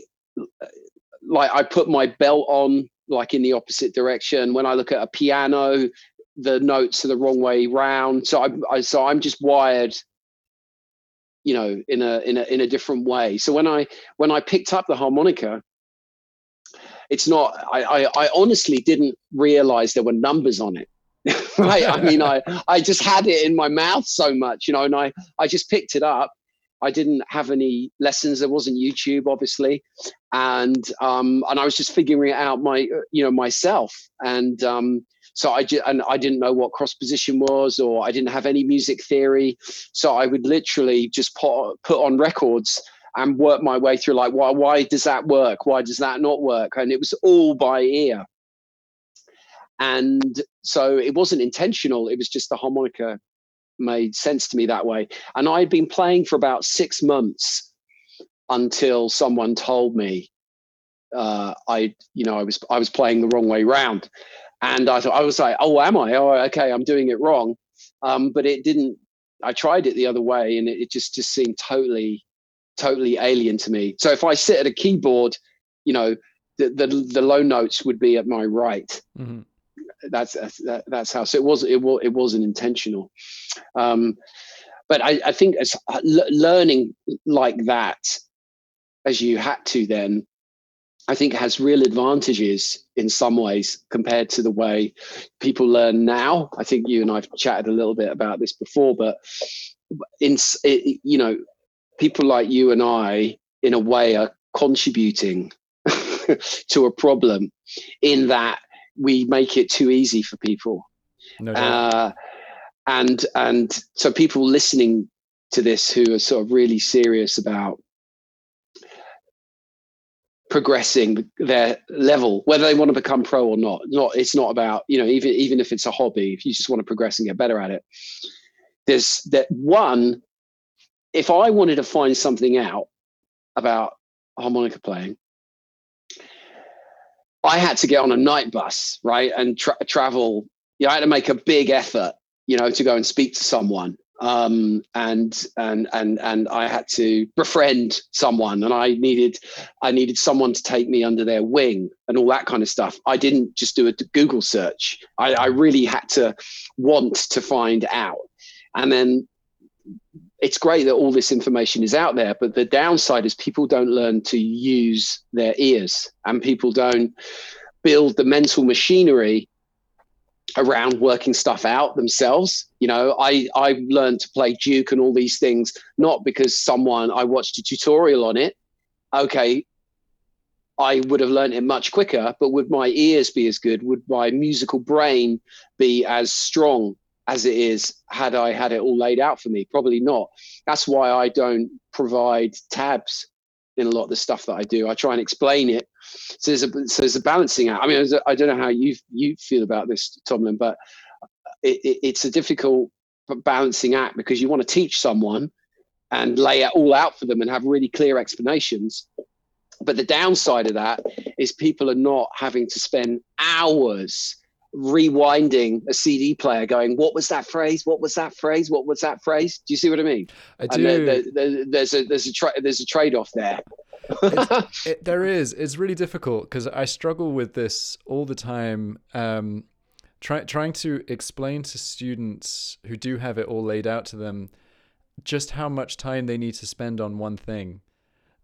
like, I put my belt on like in the opposite direction. When I look at a piano, the notes are the wrong way round. So I, I so I'm just wired you know in a in a in a different way so when i when i picked up the harmonica it's not I, I, I honestly didn't realize there were numbers on it right i mean i i just had it in my mouth so much you know and i i just picked it up I didn't have any lessons. There wasn't YouTube, obviously, and um, and I was just figuring it out my you know myself. And um, so I just, and I didn't know what cross position was, or I didn't have any music theory. So I would literally just put put on records and work my way through like why why does that work? Why does that not work? And it was all by ear. And so it wasn't intentional. It was just the harmonica made sense to me that way. And I'd been playing for about six months until someone told me uh, I, you know, I was I was playing the wrong way round, and I thought I was like, oh, am I? Oh, okay, I'm doing it wrong. Um, but it didn't. I tried it the other way, and it, it just just seemed totally, totally alien to me. So if I sit at a keyboard, you know, the the, the low notes would be at my right. Mm-hmm that's that, that's how. So it was it was it wasn't intentional. Um, but I, I think as uh, learning like that, as you had to then, I think has real advantages in some ways compared to the way people learn now. I think you and I've chatted a little bit about this before, but in you know, people like you and I, in a way, are contributing to a problem in that we make it too easy for people. No uh, and and so people listening to this who are sort of really serious about progressing their level, whether they want to become pro or not. Not it's not about you know even even if it's a hobby, if you just want to progress and get better at it. There's that one. If I wanted to find something out about harmonica playing, I had to get on a night bus, right, and tra- travel. You know, I had to make a big effort, you know, to go and speak to someone. Um, and and and and I had to befriend someone, and I needed I needed someone to take me under their wing and all that kind of stuff. I didn't just do a Google search. I, I really had to want to find out, and then it's great that all this information is out there, but the downside is people don't learn to use their ears and people don't build the mental machinery around working stuff out themselves. You know, I I learned to play Juke and all these things not because someone I watched a tutorial on it. Okay, I would have learned it much quicker, but would my ears be as good? Would my musical brain be as strong as it is had I had it all laid out for me? Probably not. That's why I don't provide tabs in a lot of the stuff that I do. I try and explain it. So there's a so there's a balancing act. I mean, I don't know how you you feel about this, Tomlin, but it, it, it's a difficult balancing act because you want to teach someone and lay it all out for them and have really clear explanations. But the downside of that is people are not having to spend hours rewinding a CD player, going, "What was that phrase? What was that phrase? What was that phrase?" Do you see what I mean? I do. There, there, there, there's a there's a tra- there's a trade off there. it, there is. It's really difficult because I struggle with this all the time. Um, try, trying to explain to students who do have it all laid out to them just how much time they need to spend on one thing.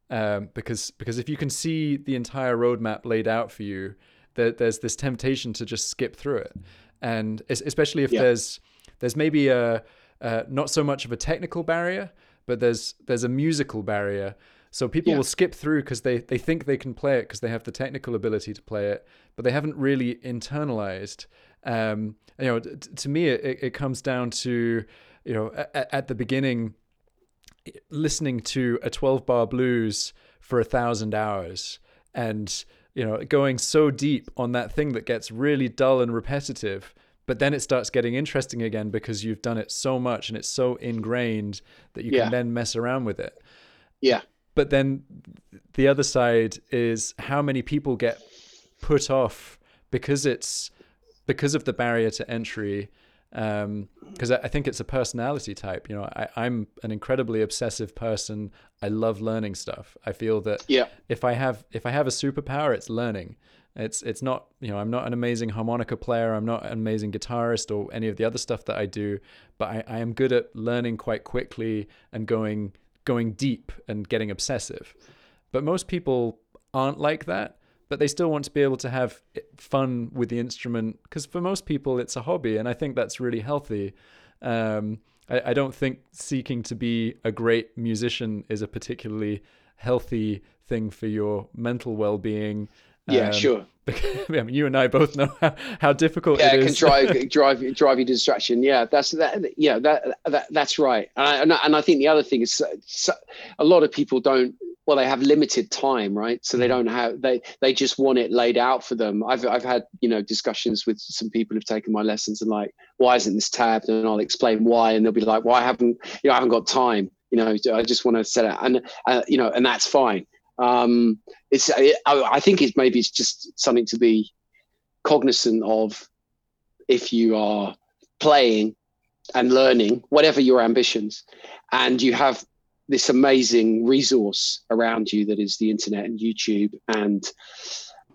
Um, because because if you can see the entire roadmap laid out for you, there, there's this temptation to just skip through it, and especially if yeah. there's there's maybe a, a not so much of a technical barrier, but there's there's a musical barrier. So people yeah. will skip through because they, they think they can play it because they have the technical ability to play it, but they haven't really internalized. Um, you know, t- to me, it, it comes down to you know at, at the beginning, listening to a twelve bar blues for a thousand hours and you know, going so deep on that thing that gets really dull and repetitive, but then it starts getting interesting again because you've done it so much and it's so ingrained that you yeah. can then mess around with it. Yeah. But then the other side is how many people get put off because it's because of the barrier to entry because um, I, I think it's a personality type. You know, I, I'm an incredibly obsessive person. I love learning stuff. I feel that yeah. if I have if I have a superpower, it's learning. It's it's not you know I'm not an amazing harmonica player. I'm not an amazing guitarist or any of the other stuff that I do, but I, I am good at learning quite quickly and going going deep and getting obsessive. But most people aren't like that but they still want to be able to have fun with the instrument because for most people it's a hobby and i think that's really healthy um, I, I don't think seeking to be a great musician is a particularly healthy thing for your mental well-being. Yeah, um, sure. I mean, you and I both know how, how difficult yeah, it, it can drive drive drive you to distraction. Yeah, that's that. Yeah, that, that that's right. And I, and I, and I think the other thing is, so, a lot of people don't. Well, they have limited time, right? So they mm-hmm. don't have they they just want it laid out for them. I've I've had you know discussions with some people who've taken my lessons and like, why isn't this tabbed? And I'll explain why, and they'll be like, well, I haven't you know I haven't got time. You know, I just want to set it, and uh, you know, and that's fine um, it's I, I think it's maybe it's just something to be cognizant of if you are playing and learning whatever your ambitions and you have this amazing resource around you that is the internet and youtube and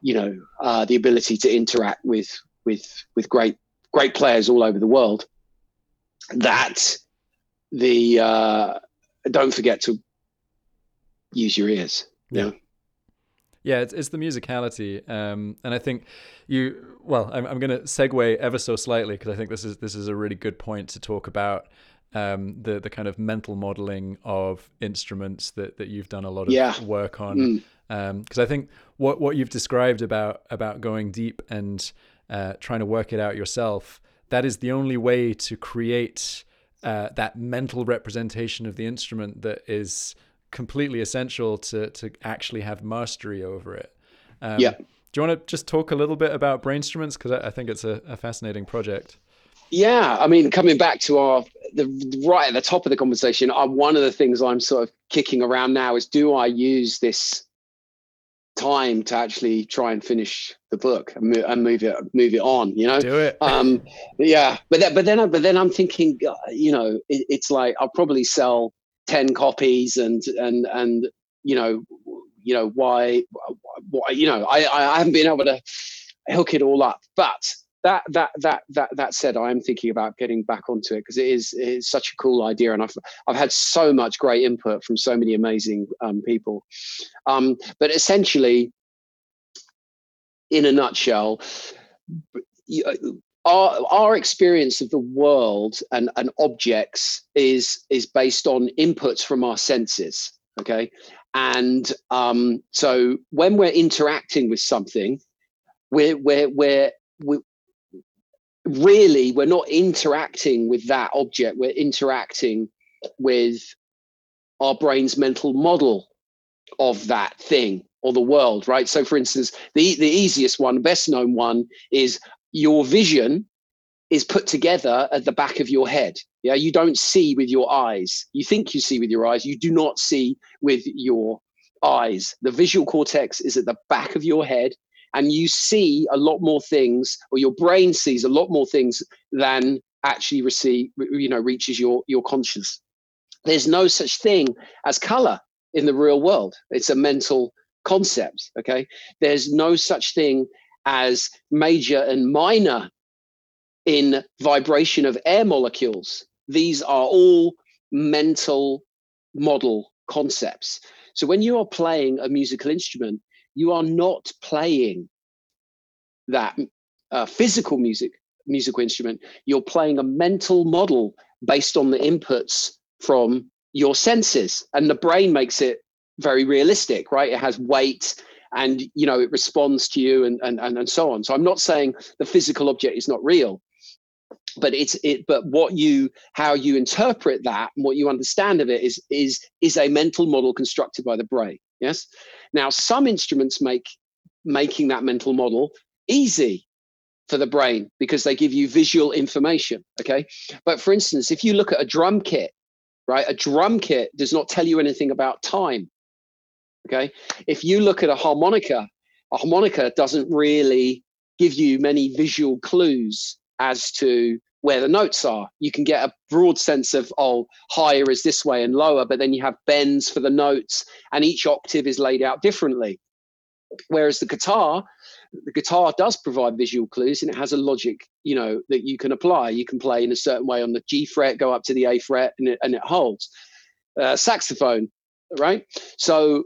you know uh, the ability to interact with with with great great players all over the world that the uh, don't forget to use your ears yeah. Yeah, it's, it's the musicality, um, and I think you. Well, I'm, I'm going to segue ever so slightly because I think this is this is a really good point to talk about um, the the kind of mental modeling of instruments that, that you've done a lot of yeah. work on. Because mm. um, I think what what you've described about about going deep and uh, trying to work it out yourself, that is the only way to create uh, that mental representation of the instrument that is completely essential to to actually have mastery over it. Um, yeah. Do you want to just talk a little bit about Brainstruments because I, I, think it's a, a, fascinating project. Yeah, I mean, coming back to our the right at the top of the conversation, uh, one of the things I'm sort of kicking around now is do I use this time to actually try and finish the book and move, and move it move it on you know? Do it. Um yeah but then but then but then i'm thinking uh, you know it, it's like i'll probably sell 10 copies and and and you know you know why why you know i i haven't been able to hook it all up but that that that that that said i am thinking about getting back onto it because it is it is such a cool idea and i've i've had so much great input from so many amazing um, people. Um, but essentially in a nutshell our our experience of the world and, and objects is is based on inputs from our senses okay? And um, so when we're interacting with something we're we're, we're really we're not interacting with that object we're interacting with our brain's mental model of that thing or the world right so for instance the the easiest one best known one is your vision is put together at the back of your head. Yeah, you don't see with your eyes. You think you see with your eyes, you do not see with your eyes. The visual cortex is at the back of your head, and you see a lot more things, or your brain sees a lot more things than actually receive, you know, reaches your your conscience. There's no such thing as color in the real world. It's a mental concept. Okay, there's no such thing as major and minor in vibration of air molecules. These are all mental model concepts. So when you are playing a musical instrument, you are not playing that uh, physical music musical instrument. You're playing a mental model based on the inputs from your senses, and the brain makes it very realistic, right? It has weight and you know it responds to you and, and and and so on so i'm not saying the physical object is not real but it's it but what you how you interpret that and what you understand of it is is is a mental model constructed by the brain yes now some instruments make making that mental model easy for the brain because they give you visual information okay but for instance if you look at a drum kit right a drum kit does not tell you anything about time Okay. If you look at a harmonica, a harmonica doesn't really give you many visual clues as to where the notes are. You can get a broad sense of, oh, higher is this way and lower, but then you have bends for the notes, and each octave is laid out differently. Whereas the guitar, the guitar does provide visual clues and it has a logic, you know, that you can apply. You can play in a certain way on the G fret, go up to the A fret, and it, and it holds. Uh, saxophone, right? So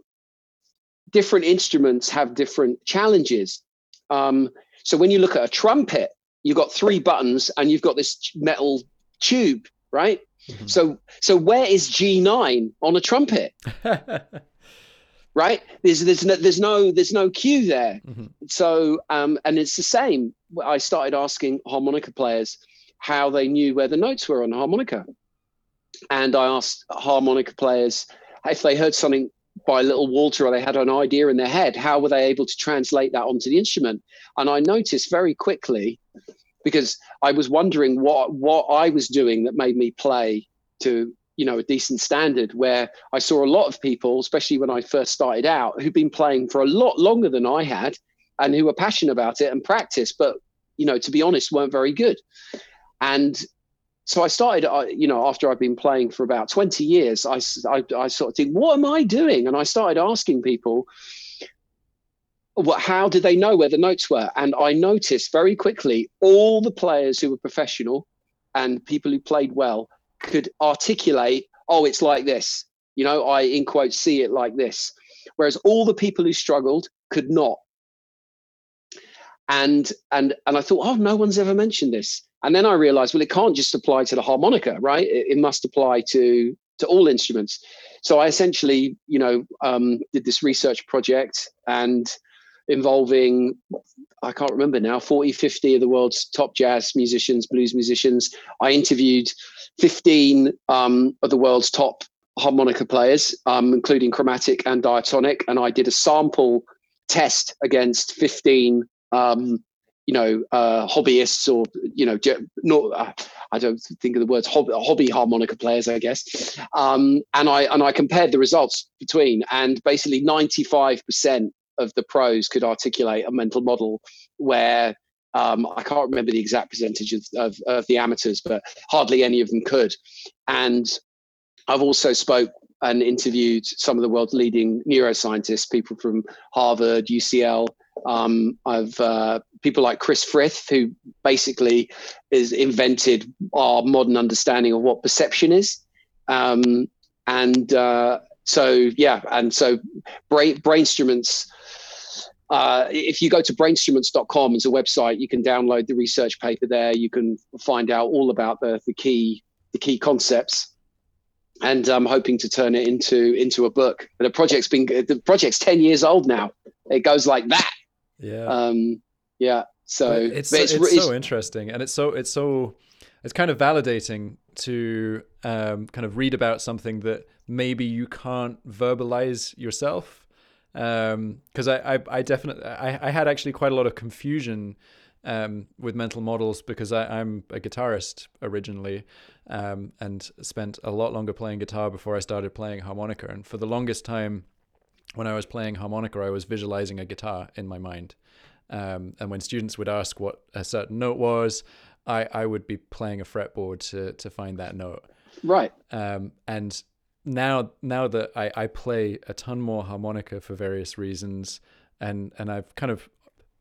different instruments have different challenges. Um, so when you look at a trumpet, you've got three buttons and you've got this metal tube, right? Mm-hmm. So so where is G9 on a trumpet? right? There's there's no there's no there's no cue there. Mm-hmm. So um, and it's the same. I started asking harmonica players how they knew where the notes were on the harmonica, and I asked harmonica players if they heard something by little Walter or they had an idea in their head, how were they able to translate that onto the instrument? And I noticed very quickly because I was wondering what what I was doing that made me play to you know a decent standard where I saw a lot of people, especially when I first started out, who'd been playing for a lot longer than I had and who were passionate about it and practice, but you know, to be honest, weren't very good. And so I started, uh, you know, after I've been playing for about 20 years, I, I, I sort of think, what am I doing? And I started asking people, what, how did they know where the notes were? And I noticed very quickly all the players who were professional and people who played well could articulate, oh, it's like this. You know, I in quotes see it like this. Whereas all the people who struggled could not. And and and I thought, oh, no one's ever mentioned this. And then I realized, well, it can't just apply to the harmonica, right? It, it must apply to to all instruments. So I essentially, you know, um, did this research project and involving I can't remember now 40 50 of the world's top jazz musicians blues musicians I interviewed 15 um, of the world's top harmonica players um, including chromatic and diatonic and I did a sample test against 15 um, you know uh, hobbyists or you know not uh, I don't think of the words hobby, hobby harmonica players I guess um, and I and I compared the results between and basically 95 percent of the pros could articulate a mental model where um, I can't remember the exact percentage of, of, of, the amateurs, but hardly any of them could. And I've also spoke and interviewed some of the world's leading neuroscientists, people from Harvard, UCL. Um, I've uh, people like Chris Frith, who basically is invented our modern understanding of what perception is. Um, and uh, so, yeah, and so brain, Brainstruments uh, if you go to brainstruments.com as a website, you can download the research paper there. You can find out all about the, the key the key concepts. And I'm hoping to turn it into into a book. The project's been the project's ten years old now. It goes like that. Yeah. Um, yeah. So it's it's, it's, it's so interesting, and it's so it's so it's kind of validating to um, kind of read about something that maybe you can't verbalize yourself because um, I, I, I definitely I, I had actually quite a lot of confusion um, with mental models because I, am a guitarist originally um, and spent a lot longer playing guitar before I started playing harmonica. And for the longest time, when I was playing harmonica, I was visualizing a guitar in my mind. Um, and when students would ask what a certain note was, I, I would be playing a fretboard to to find that note. Right. Um, and now now that I, I play a ton more harmonica for various reasons and and I've kind of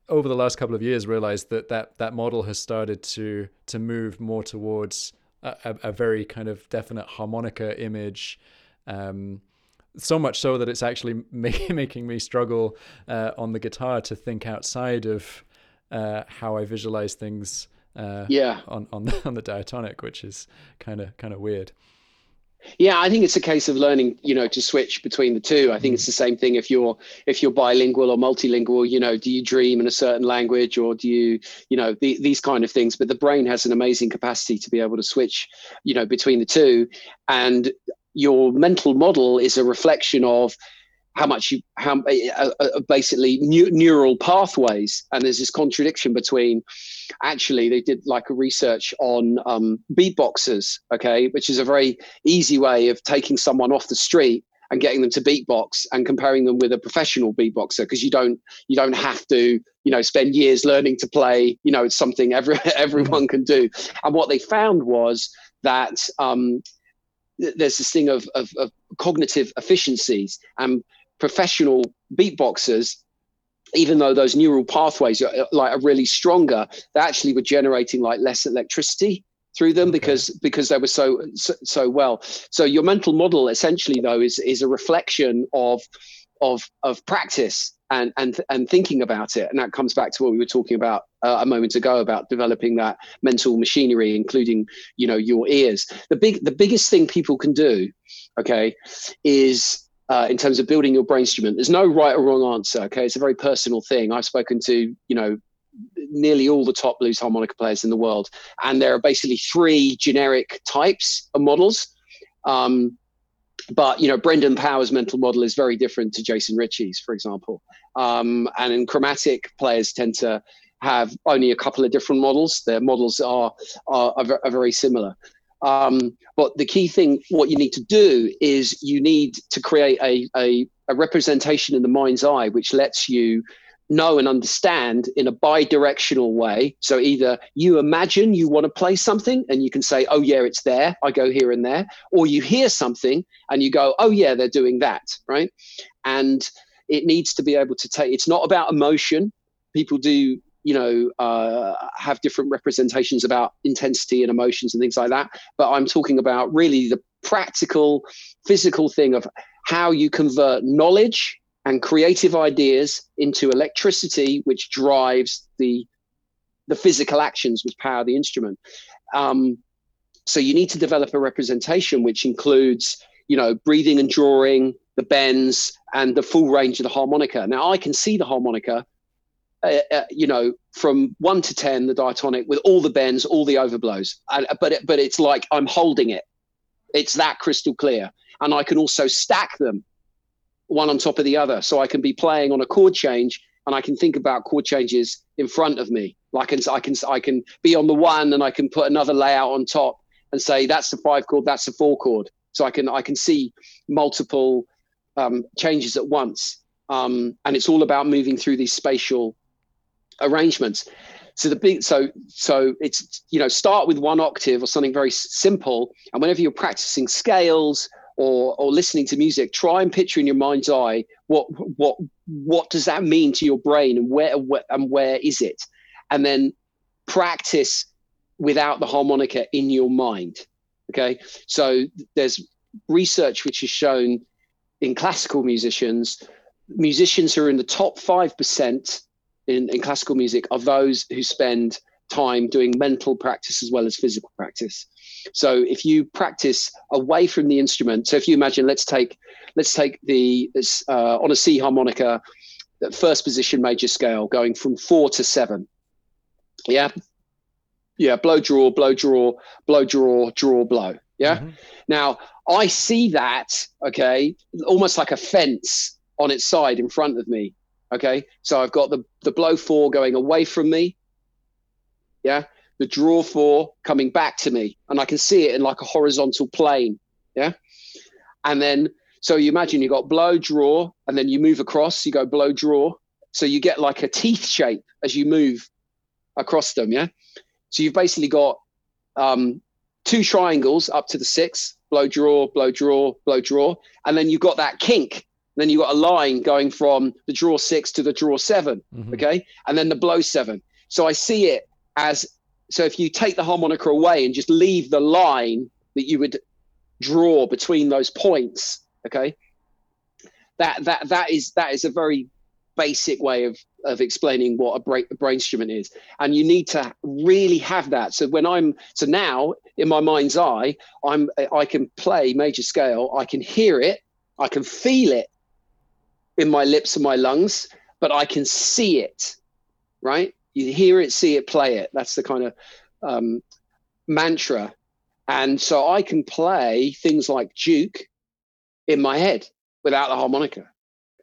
over the last couple of years realized that that, that model has started to to move more towards a, a, a very kind of definite harmonica image um, so much so that it's actually make, making me struggle uh, on the guitar to think outside of uh, how I visualize things uh, yeah on on the, on the diatonic which is kind of kind of weird yeah, I think it's a case of learning, you know, to switch between the two. I think it's the same thing if you're if you're bilingual or multilingual. You know, do you dream in a certain language or do you, you know, the, these kind of things? But the brain has an amazing capacity to be able to switch, you know, between the two, and your mental model is a reflection of how much you how uh, uh, basically new, neural pathways. And there's this contradiction between actually they did like a research on um, beatboxers okay which is a very easy way of taking someone off the street and getting them to beatbox and comparing them with a professional beatboxer because you don't you don't have to you know spend years learning to play. You know it's something every everyone can do. And what they found was that um, there's this thing of, of, of cognitive efficiencies and professional beatboxers even though those neural pathways are uh, like are really stronger they actually were generating like less electricity through them okay. because because they were so, so, so well so your mental model essentially though is is a reflection of of of practice and and and thinking about it. And that comes back to what we were talking about uh, a moment ago about developing that mental machinery including you know your ears. The big the biggest thing people can do okay is uh, in terms of building your brain instrument there's no right or wrong answer okay? It's a very personal thing. I've spoken to you know nearly all the top blues harmonica players in the world and there are basically three generic types of models. Um, but you know brendan power's mental model is very different to Jason Ricci's for example. Um, and in chromatic players tend to have only a couple of different models. Their models are are, are, very similar. Um, but the key thing what you need to do is you need to create a, a, a representation in the mind's eye which lets you know and understand in a bi-directional way. So either you imagine you want to play something and you can say oh yeah it's there i go here and there or you hear something and you go oh yeah they're doing that right? And it needs to be able to take it's not about emotion. People do you know uh, have different representations about intensity and emotions and things like that but i'm talking about really the practical physical thing of how you convert knowledge and creative ideas into electricity, which drives the the physical actions which power the instrument. Um, so you need to develop a representation which includes, you know, breathing and drawing, the bends, and the full range of the harmonica. Now I can see the harmonica, uh, uh, you know, from one to ten, the diatonic with all the bends, all the overblows. And, but it, but it's like I'm holding it. It's that crystal clear, and I can also stack them one on top of the other. So I can be playing on a chord change and I can think about chord changes in front of me. Like I can, I can, I can be on the one and I can put another layout on top and say that's the five chord, that's the four chord. So I can, I can see multiple um, changes at once. Um, and it's all about moving through these spatial arrangements. So the big, so so it's you know start with one octave or something very simple, and whenever you're practicing scales or or listening to music, try and picture in your mind's eye what what what does that mean to your brain and where, where and where is it, and then practice without the harmonica in your mind. Okay, so there's research which has shown in classical musicians, musicians who are in the top five percent in, in classical music are those who spend time doing mental practice as well as physical practice. So if you practice away from the instrument, so if you imagine, let's take let's take the uh, on a C harmonica, first position major scale, going from four to seven. Yeah, yeah, blow draw, blow draw, blow draw, draw blow. Yeah. Mm-hmm. Now I see that okay, almost like a fence on its side in front of me. Okay, so I've got the the blow four going away from me. Yeah, the draw four coming back to me and I can see it in like a horizontal plane. Yeah. And then, so you imagine you got blow, draw, and then you move across, you go blow, draw. So you get like a teeth shape as you move across them. Yeah. So you've basically got um, two triangles up to the six blow, draw, blow, draw, blow, draw. And then you've got that kink. Then you've got a line going from the draw six to the draw 7 mm-hmm. Okay. And then the blow seven. So I see it as so if you take the harmonica away and just leave the line that you would draw between those points, okay, that that that is that is a very basic way of of explaining what a brain, a brain instrument is. And you need to really have that. So when i'm so now in my mind's eye i'm i can play major scale. I can hear it. I can feel it in my lips and my lungs but i can see it right you hear it, see it, play it. That's the kind of um, mantra. And so I can play things like Juke in my head without the harmonica,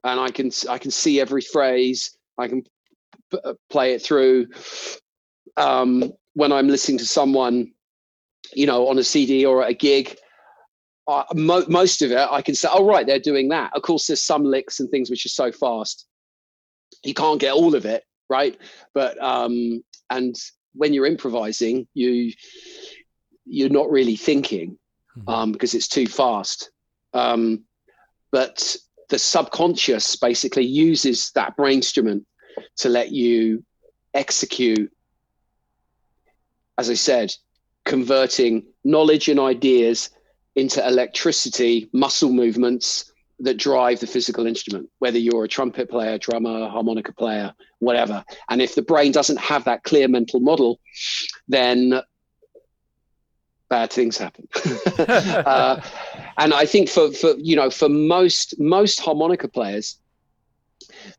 and I can I can see every phrase. I can p- uh, play it through. Um, when I'm listening to someone, you know, on a CD or at a gig, uh, mo- most of it I can say, "Oh, right, they're doing that." Of course, there's some licks and things which are so fast you can't get all of it, right? But um, and when you're improvising, you you're not really thinking mm-hmm. um, because it's too fast. Um, but the subconscious basically uses that brain instrument to let you execute, as I said, converting knowledge and ideas into electricity, muscle movements, that drive the physical instrument, whether you're a trumpet player, drummer, harmonica player, whatever. And if the brain doesn't have that clear mental model, then bad things happen. uh, and I think for, for you know for most most harmonica players,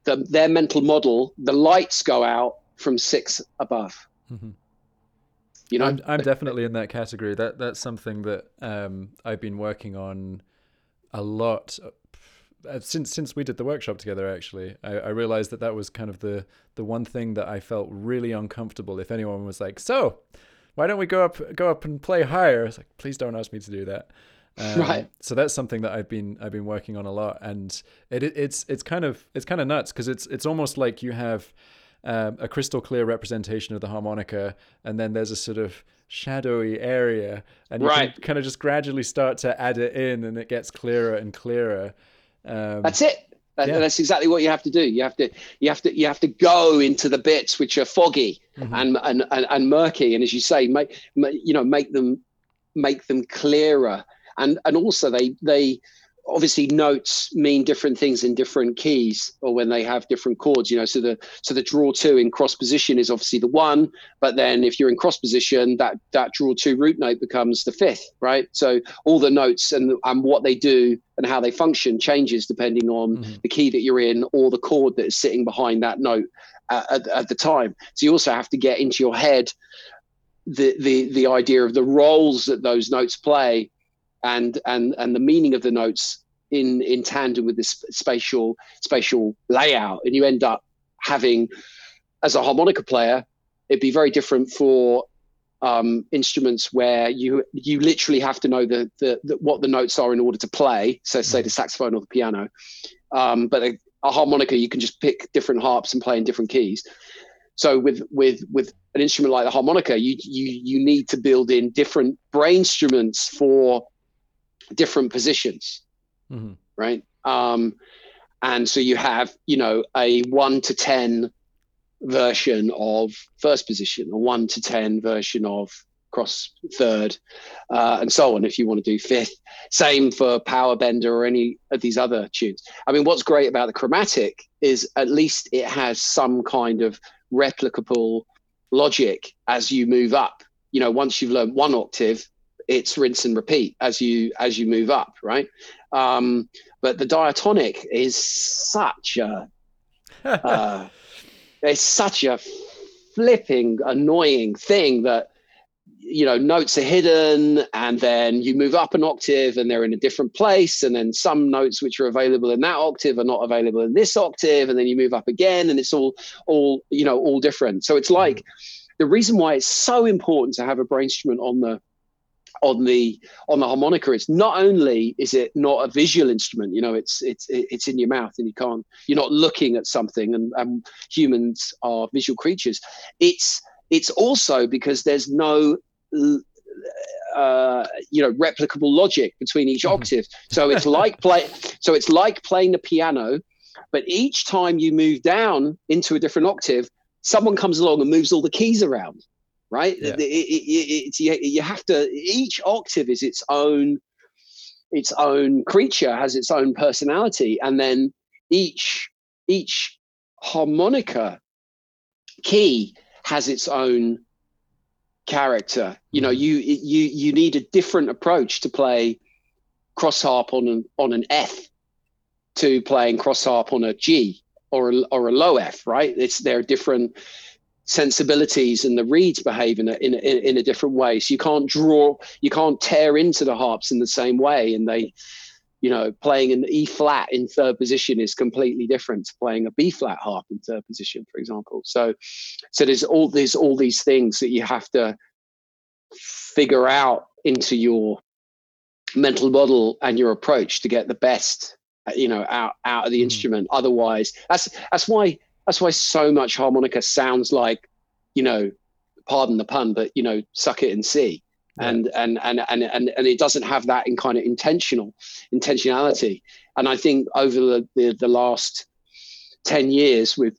the, their mental model, the lights go out from six above. Mm-hmm. You know, I'm, I'm definitely in that category. That that's something that um, I've been working on a lot uh, since since we did the workshop together. Actually, I, I realized that that was kind of the the one thing that I felt really uncomfortable. If anyone was like, "So, why don't we go up go up and play higher?" It's like, please don't ask me to do that. Um, right. So that's something that I've been I've been working on a lot, and it, it it's it's kind of it's kind of nuts because it's it's almost like you have um, a crystal clear representation of the harmonica, and then there's a sort of shadowy area, and you right. can kind of just gradually start to add it in, and it gets clearer and clearer. Um, That's it. That, yeah. That's exactly what you have to do. You have to you have to you have to go into the bits which are foggy mm-hmm. and, and, and and murky, and as you say, make, make you know make them make them clearer, and and also they they obviously notes mean different things in different keys or when they have different chords you know so the so the draw two in cross position is obviously the one but then if you're in cross position that that draw two root note becomes the fifth right so all the notes and and what they do and how they function changes depending on mm-hmm. the key that you're in or the chord that is sitting behind that note at, at, at the time so you also have to get into your head the the the idea of the roles that those notes play and and and the meaning of the notes in in tandem with this spatial spatial layout. And you end up having as a harmonica player it'd be very different for um, instruments where you you literally have to know the, the, the, what the notes are in order to play. So say the saxophone or the piano. Um, but a, a harmonica you can just pick different harps and play in different keys. So with with with an instrument like the harmonica you you you need to build in different brain instruments for different positions, mm-hmm. right? Um, and so you have, you know, a one to 10 version of first position, a one to 10 version of cross third, uh, and so on, if you want to do fifth. Same for Power Bender or any of these other tunes. I mean, what's great about the chromatic is at least it has some kind of replicable logic as you move up. You know, once you've learned one octave, it's rinse and repeat as you as you move up, right? Um, but the diatonic is such a uh, it's such a flipping annoying thing that you know notes are hidden and then you move up an octave and they're in a different place and then some notes which are available in that octave are not available in this octave and then you move up again and it's all all you know all different so it's like the reason why it's so important to have a brain instrument on the on the on the harmonica. It's not only is it not a visual instrument you know it's it's it's in your mouth and you can't you're not looking at something and, and humans are visual creatures. It's it's also because there's no uh, you know replicable logic between each mm-hmm. octave. So it's like play so it's like playing the piano but each time you move down into a different octave someone comes along and moves all the keys around right? Yeah. It, it, it, you, you have to. Each octave is its own, its own creature has its own personality, and then each each harmonica key has its own character. You know, mm-hmm. you you you need a different approach to play cross harp on an on an F to playing cross harp on a G or a, or a low F, right? It's they're different sensibilities and the reeds behave in a, in, a, in a different way. So you can't draw, you can't tear into the harps in the same way. And they, you know, playing an E flat in third position is completely different to playing a B flat harp in third position, for example. So, so there's all there's all these things that you have to figure out into your mental model and your approach to get the best, you know, out out of the mm. instrument. Otherwise, that's that's why that's why so much harmonica sounds like, you know, pardon the pun, but you know, suck it and see. And, and and and and and it doesn't have that in kind of intentional intentionality. And I think over the, the, the last ten years, with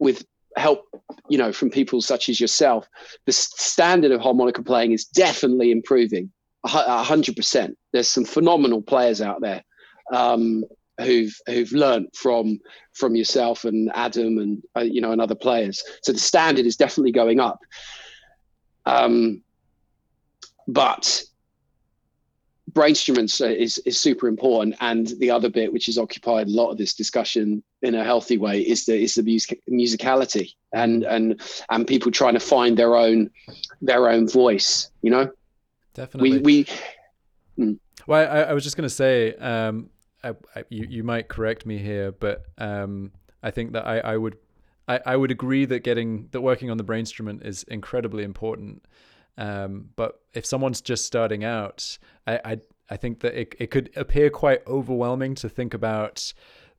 with help, you know, from people such as yourself, the standard of harmonica playing is definitely improving. A hundred percent. There's some phenomenal players out there, um, who've who've learned from from yourself and Adam and uh, you know and other players. So the standard is definitely going up. Um, but brain instruments is is super important, and the other bit which has occupied a lot of this discussion in a healthy way is the is the music musicality and and and people trying to find their own their own voice. You know, definitely. We we. Mm. Well, I, I was just going to say, um, I, I, you you might correct me here, but um, I think that I, I would I, I would agree that getting that working on the brain instrument is incredibly important. Um, but if someone's just starting out, I, I I think that it it could appear quite overwhelming to think about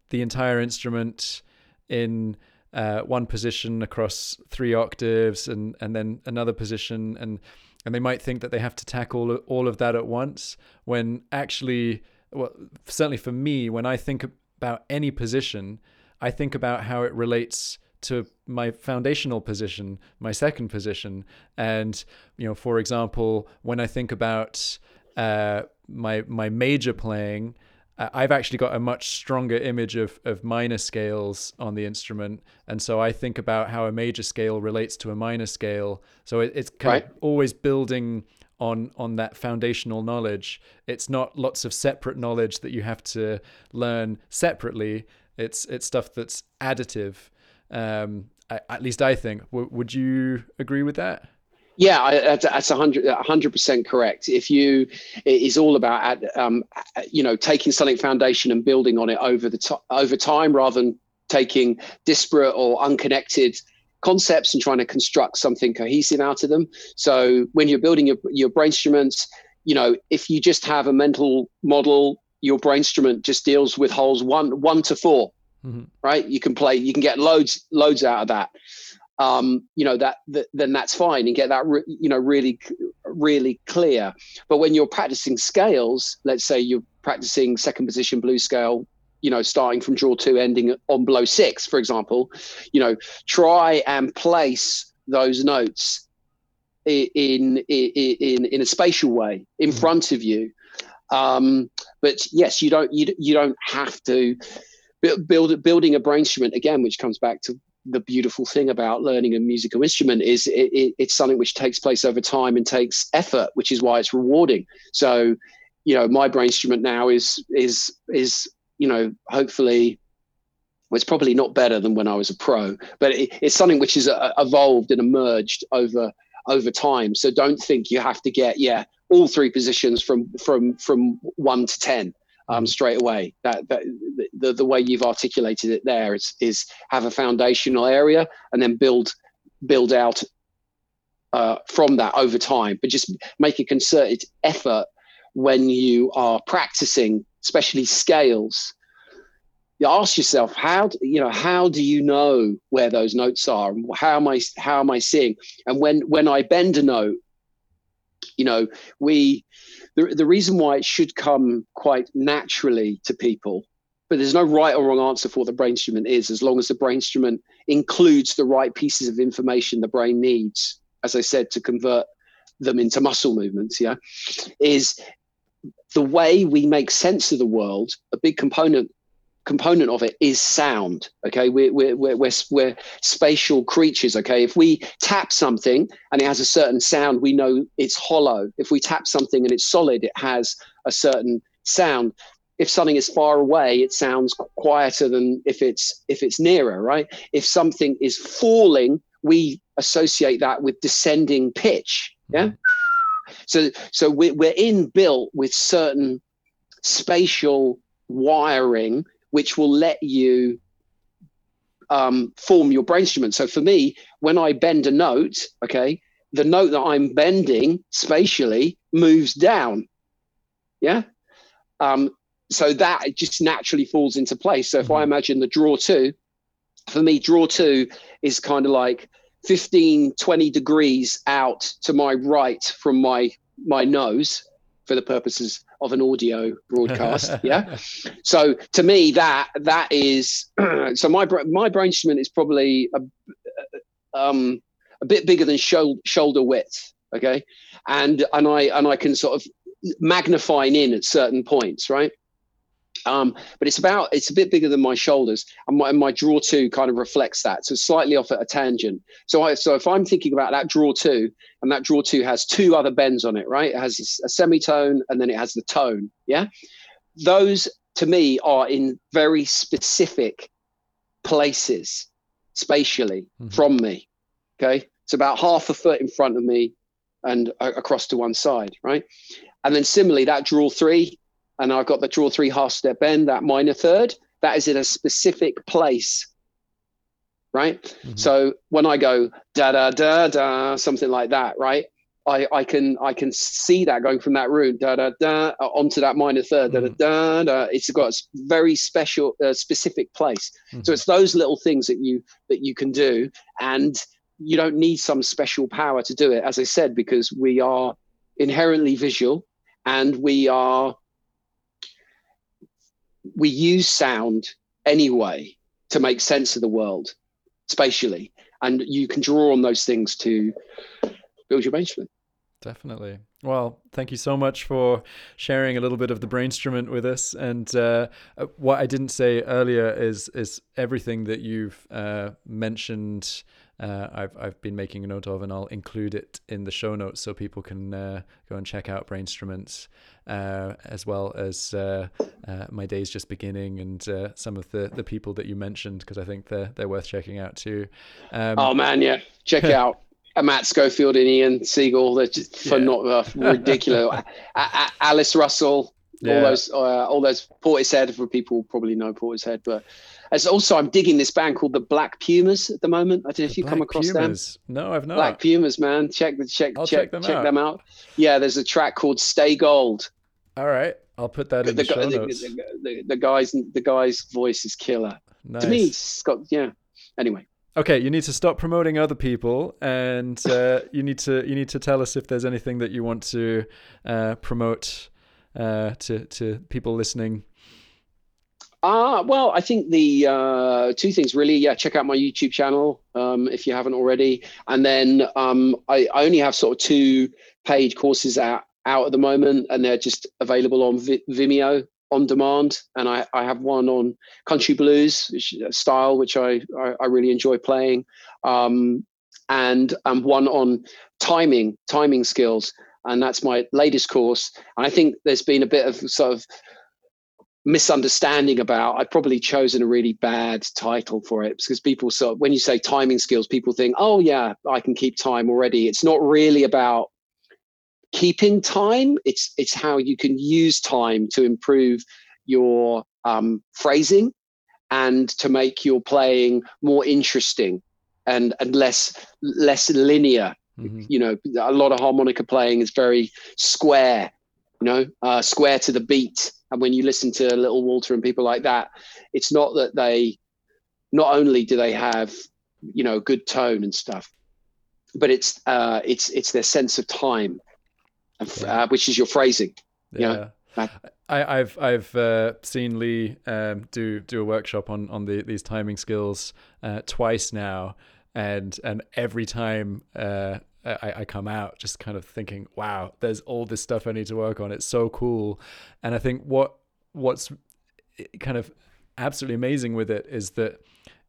the entire instrument in uh, one position across three octaves and and then another position and and they might think that they have to tackle all of that at once when actually well, certainly for me, when I think about any position, I think about how it relates to my foundational position, my second position, and you know, for example, when I think about uh, my my major playing, I've actually got a much stronger image of of minor scales on the instrument, and so I think about how a major scale relates to a minor scale. So it, it's kind right. of always building on on that foundational knowledge. It's not lots of separate knowledge that you have to learn separately. It's it's stuff that's additive. Um, I, at least I think. W- would you agree with that? Yeah, I, that's a hundred percent correct. If you, it is all about, um, you know, taking something foundation and building on it over the to- over time, rather than taking disparate or unconnected concepts and trying to construct something cohesive out of them. So when you're building your, your brain instruments, you know, if you just have a mental model, your brain instrument just deals with holes one one to 4 mm-hmm. right? You can play, you can get loads loads out of that. Um, you know that, that then that's fine and get that re- you know really really clear. But when you're practicing scales, let's say you're practicing second position blues scale you know, starting from draw two, ending on blow six, for example, you know, try and place those notes in in in, in a spatial way in mm-hmm. front of you. Um, but yes, you don't you, you don't have to build building a brain instrument again, which comes back to the beautiful thing about learning a musical instrument is it, it, it's something which takes place over time and takes effort, which is why it's rewarding. So, you know, my brain instrument now is is is you know, hopefully, well, it's probably not better than when I was a pro, but it, it's something which has uh, evolved and emerged over over time. So don't think you have to get yeah all three positions from from from one to ten um, straight away. That, that the the way you've articulated it there is is have a foundational area and then build build out uh, from that over time. But just make a concerted effort when you are practicing especially scales. You ask yourself how you know how do you know where those notes are? And how am i how am i seeing? And when when i bend a note you know we the, the reason why it should come quite naturally to people but there's no right or wrong answer for what the brain instrument is as long as the brain instrument includes the right pieces of information the brain needs as i said to convert them into muscle movements yeah is the way we make sense of the world, a big component component of it is sound. Okay, we're we're we're we're, we're spatial creatures. Okay, if we tap something and it has a certain sound, we know it's hollow. If we tap something and it's solid, it has a certain sound. If something is far away, it sounds quieter than if it's if it's nearer. Right? If something is falling, we associate that with descending pitch. Yeah. So, so we're, we're inbuilt with certain spatial wiring which will let you um, form your brain instrument. So for me, when I bend a note, okay, the note that I'm bending spatially moves down. Yeah. Um, so that just naturally falls into place. So if I mm-hmm. imagine the draw two, for me, draw two is kind of like 15, 20 degrees out to my right from my my nose for the purposes of an audio broadcast. yeah. So to me, that that is so my my brain instrument is probably a, um, a bit bigger than shoulder shoulder width. Okay, and and I and I can sort of magnify in at certain points, right? Um, but it's about it's a bit bigger than my shoulders, and my, and my draw two kind of reflects that. So slightly off at a tangent. So I so if I'm thinking about that draw two, and that draw two has two other bends on it, right? It has a semitone and then it has the tone. Yeah, those to me are in very specific places spatially mm-hmm. from me. Okay, it's about half a foot in front of me and across to one side, right? And then similarly, that draw three and I've got the draw three half step bend, that minor third, that is in a specific place. Right. Mm-hmm. So when I go da da da da, something like that, right? I, I can I can see that going from that root da da da onto that minor 3rd mm-hmm. da da da. It's got a very special, uh, specific place. Mm-hmm. So it's those little things that you that you can do, and you don't need some special power to do it. As I said, because we are inherently visual, and we are we use sound anyway to make sense of the world spatially. And you can draw on those things to build your instrument definitely. Well thank you so much for sharing a little bit of the brainstrument with us. And uh, uh, what i didn't say earlier is is everything that you've uh, mentioned uh, I've I've been making a note of, and I'll include it in the show notes so people can uh, go and check out Brainstruments, uh, as well as uh, uh, my days just beginning and uh, some of the, the people that you mentioned because I think they're they're worth checking out too. Um, oh man, yeah, check it out. Matt Schofield and Ian Siegel, they're just yeah. not ridiculous. Alice Russell, yeah. all those all those Portishead for people probably know Portishead, but as also, I'm digging this band called the Black Pumas at the moment. I don't know if you come across Pumas. them. No, I've not. Black Pumas, man. Check the check I'll check check, them, check out. them out. Yeah, there's a track called "Stay Gold." All right, I'll put that in the, the show notes. The, the, the, guy's the guy's voice is killer. Nice. To me, it's got yeah. Anyway. Okay, you need to stop promoting other people, and uh, you need to you need to tell us if there's anything that you want to uh, promote uh, to to people listening uh, well, I think the uh, two things really. Yeah, check out my YouTube channel um, if you haven't already. And then um, I, I, only have sort of two paid courses out, out at the moment, and they're just available on v- Vimeo on demand. And I, I have one on country blues which, style, which I, I, I really enjoy playing, um, and um, one on timing, timing skills. And that's my latest course. And I think there's been a bit of sort of misunderstanding about i've probably chosen a really bad title for it because people so when you say timing skills people think oh yeah i can keep time already it's not really about keeping time it's it's how you can use time to improve your um, phrasing and to make your playing more interesting and and less less linear mm-hmm. you know a lot of harmonica playing is very square you know uh, square to the beat and when you listen to Little Walter and people like that, it's not that they, not only do they have, you know, good tone and stuff, but it's uh, it's it's their sense of time, yeah. uh, which is your phrasing. Yeah. You know? I, have I've uh, seen Lee um, do do a workshop on on the, these timing skills uh, twice now, and and every time uh, I, I come out just kind of thinking, wow, there's all this stuff I need to work on. It's so cool. And I think what what's kind of absolutely amazing with it is that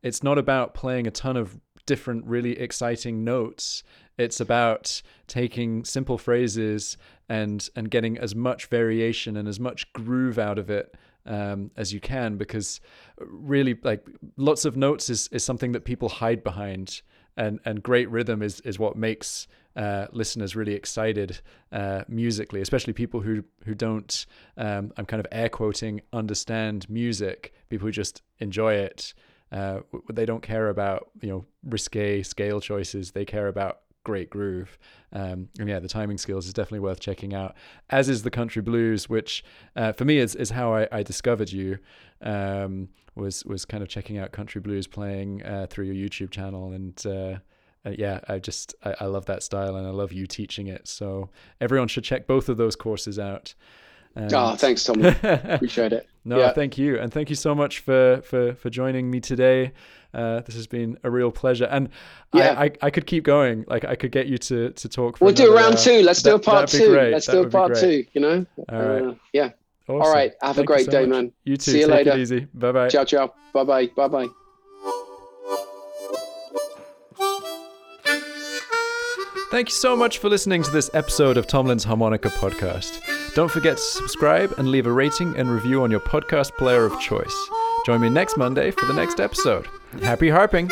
it's not about playing a ton of different really exciting notes it's about taking simple phrases and and getting as much variation and as much groove out of it um, as you can because really like lots of notes is, is something that people hide behind and and great rhythm is is what makes uh, listeners really excited uh, musically, especially people who who don't. Um, I'm kind of air quoting understand music. People who just enjoy it. Uh, they don't care about you know risque scale choices. They care about great groove. Um, and yeah, the timing skills is definitely worth checking out. As is the country blues, which uh, for me is is how I, I discovered you. Um, was was kind of checking out country blues playing uh, through your YouTube channel, and uh, uh, yeah, I just I, I, love that style, and I love you teaching it. So everyone should check both of those courses out. And... Oh, thanks, Tom. Appreciate it. No, yeah. thank you, and thank you so much for for for joining me today. Uh, this has been a real pleasure, and yeah. I, I, I could keep going. Like I could get you to to talk. we'll do a round two. Let's that, do a part two. Let's that do a part two. You know. All right. Uh, yeah. Awesome. All right. Have Thank a great so day, much. man. You too. See you Take later. it easy. Bye bye. Ciao, ciao. Bye bye. Bye bye. Thank you so much for listening to this episode of Tomlin's Harmonica Podcast. Don't forget to subscribe and leave a rating and review on your podcast player of choice. Join me next Monday for the next episode. Happy harping!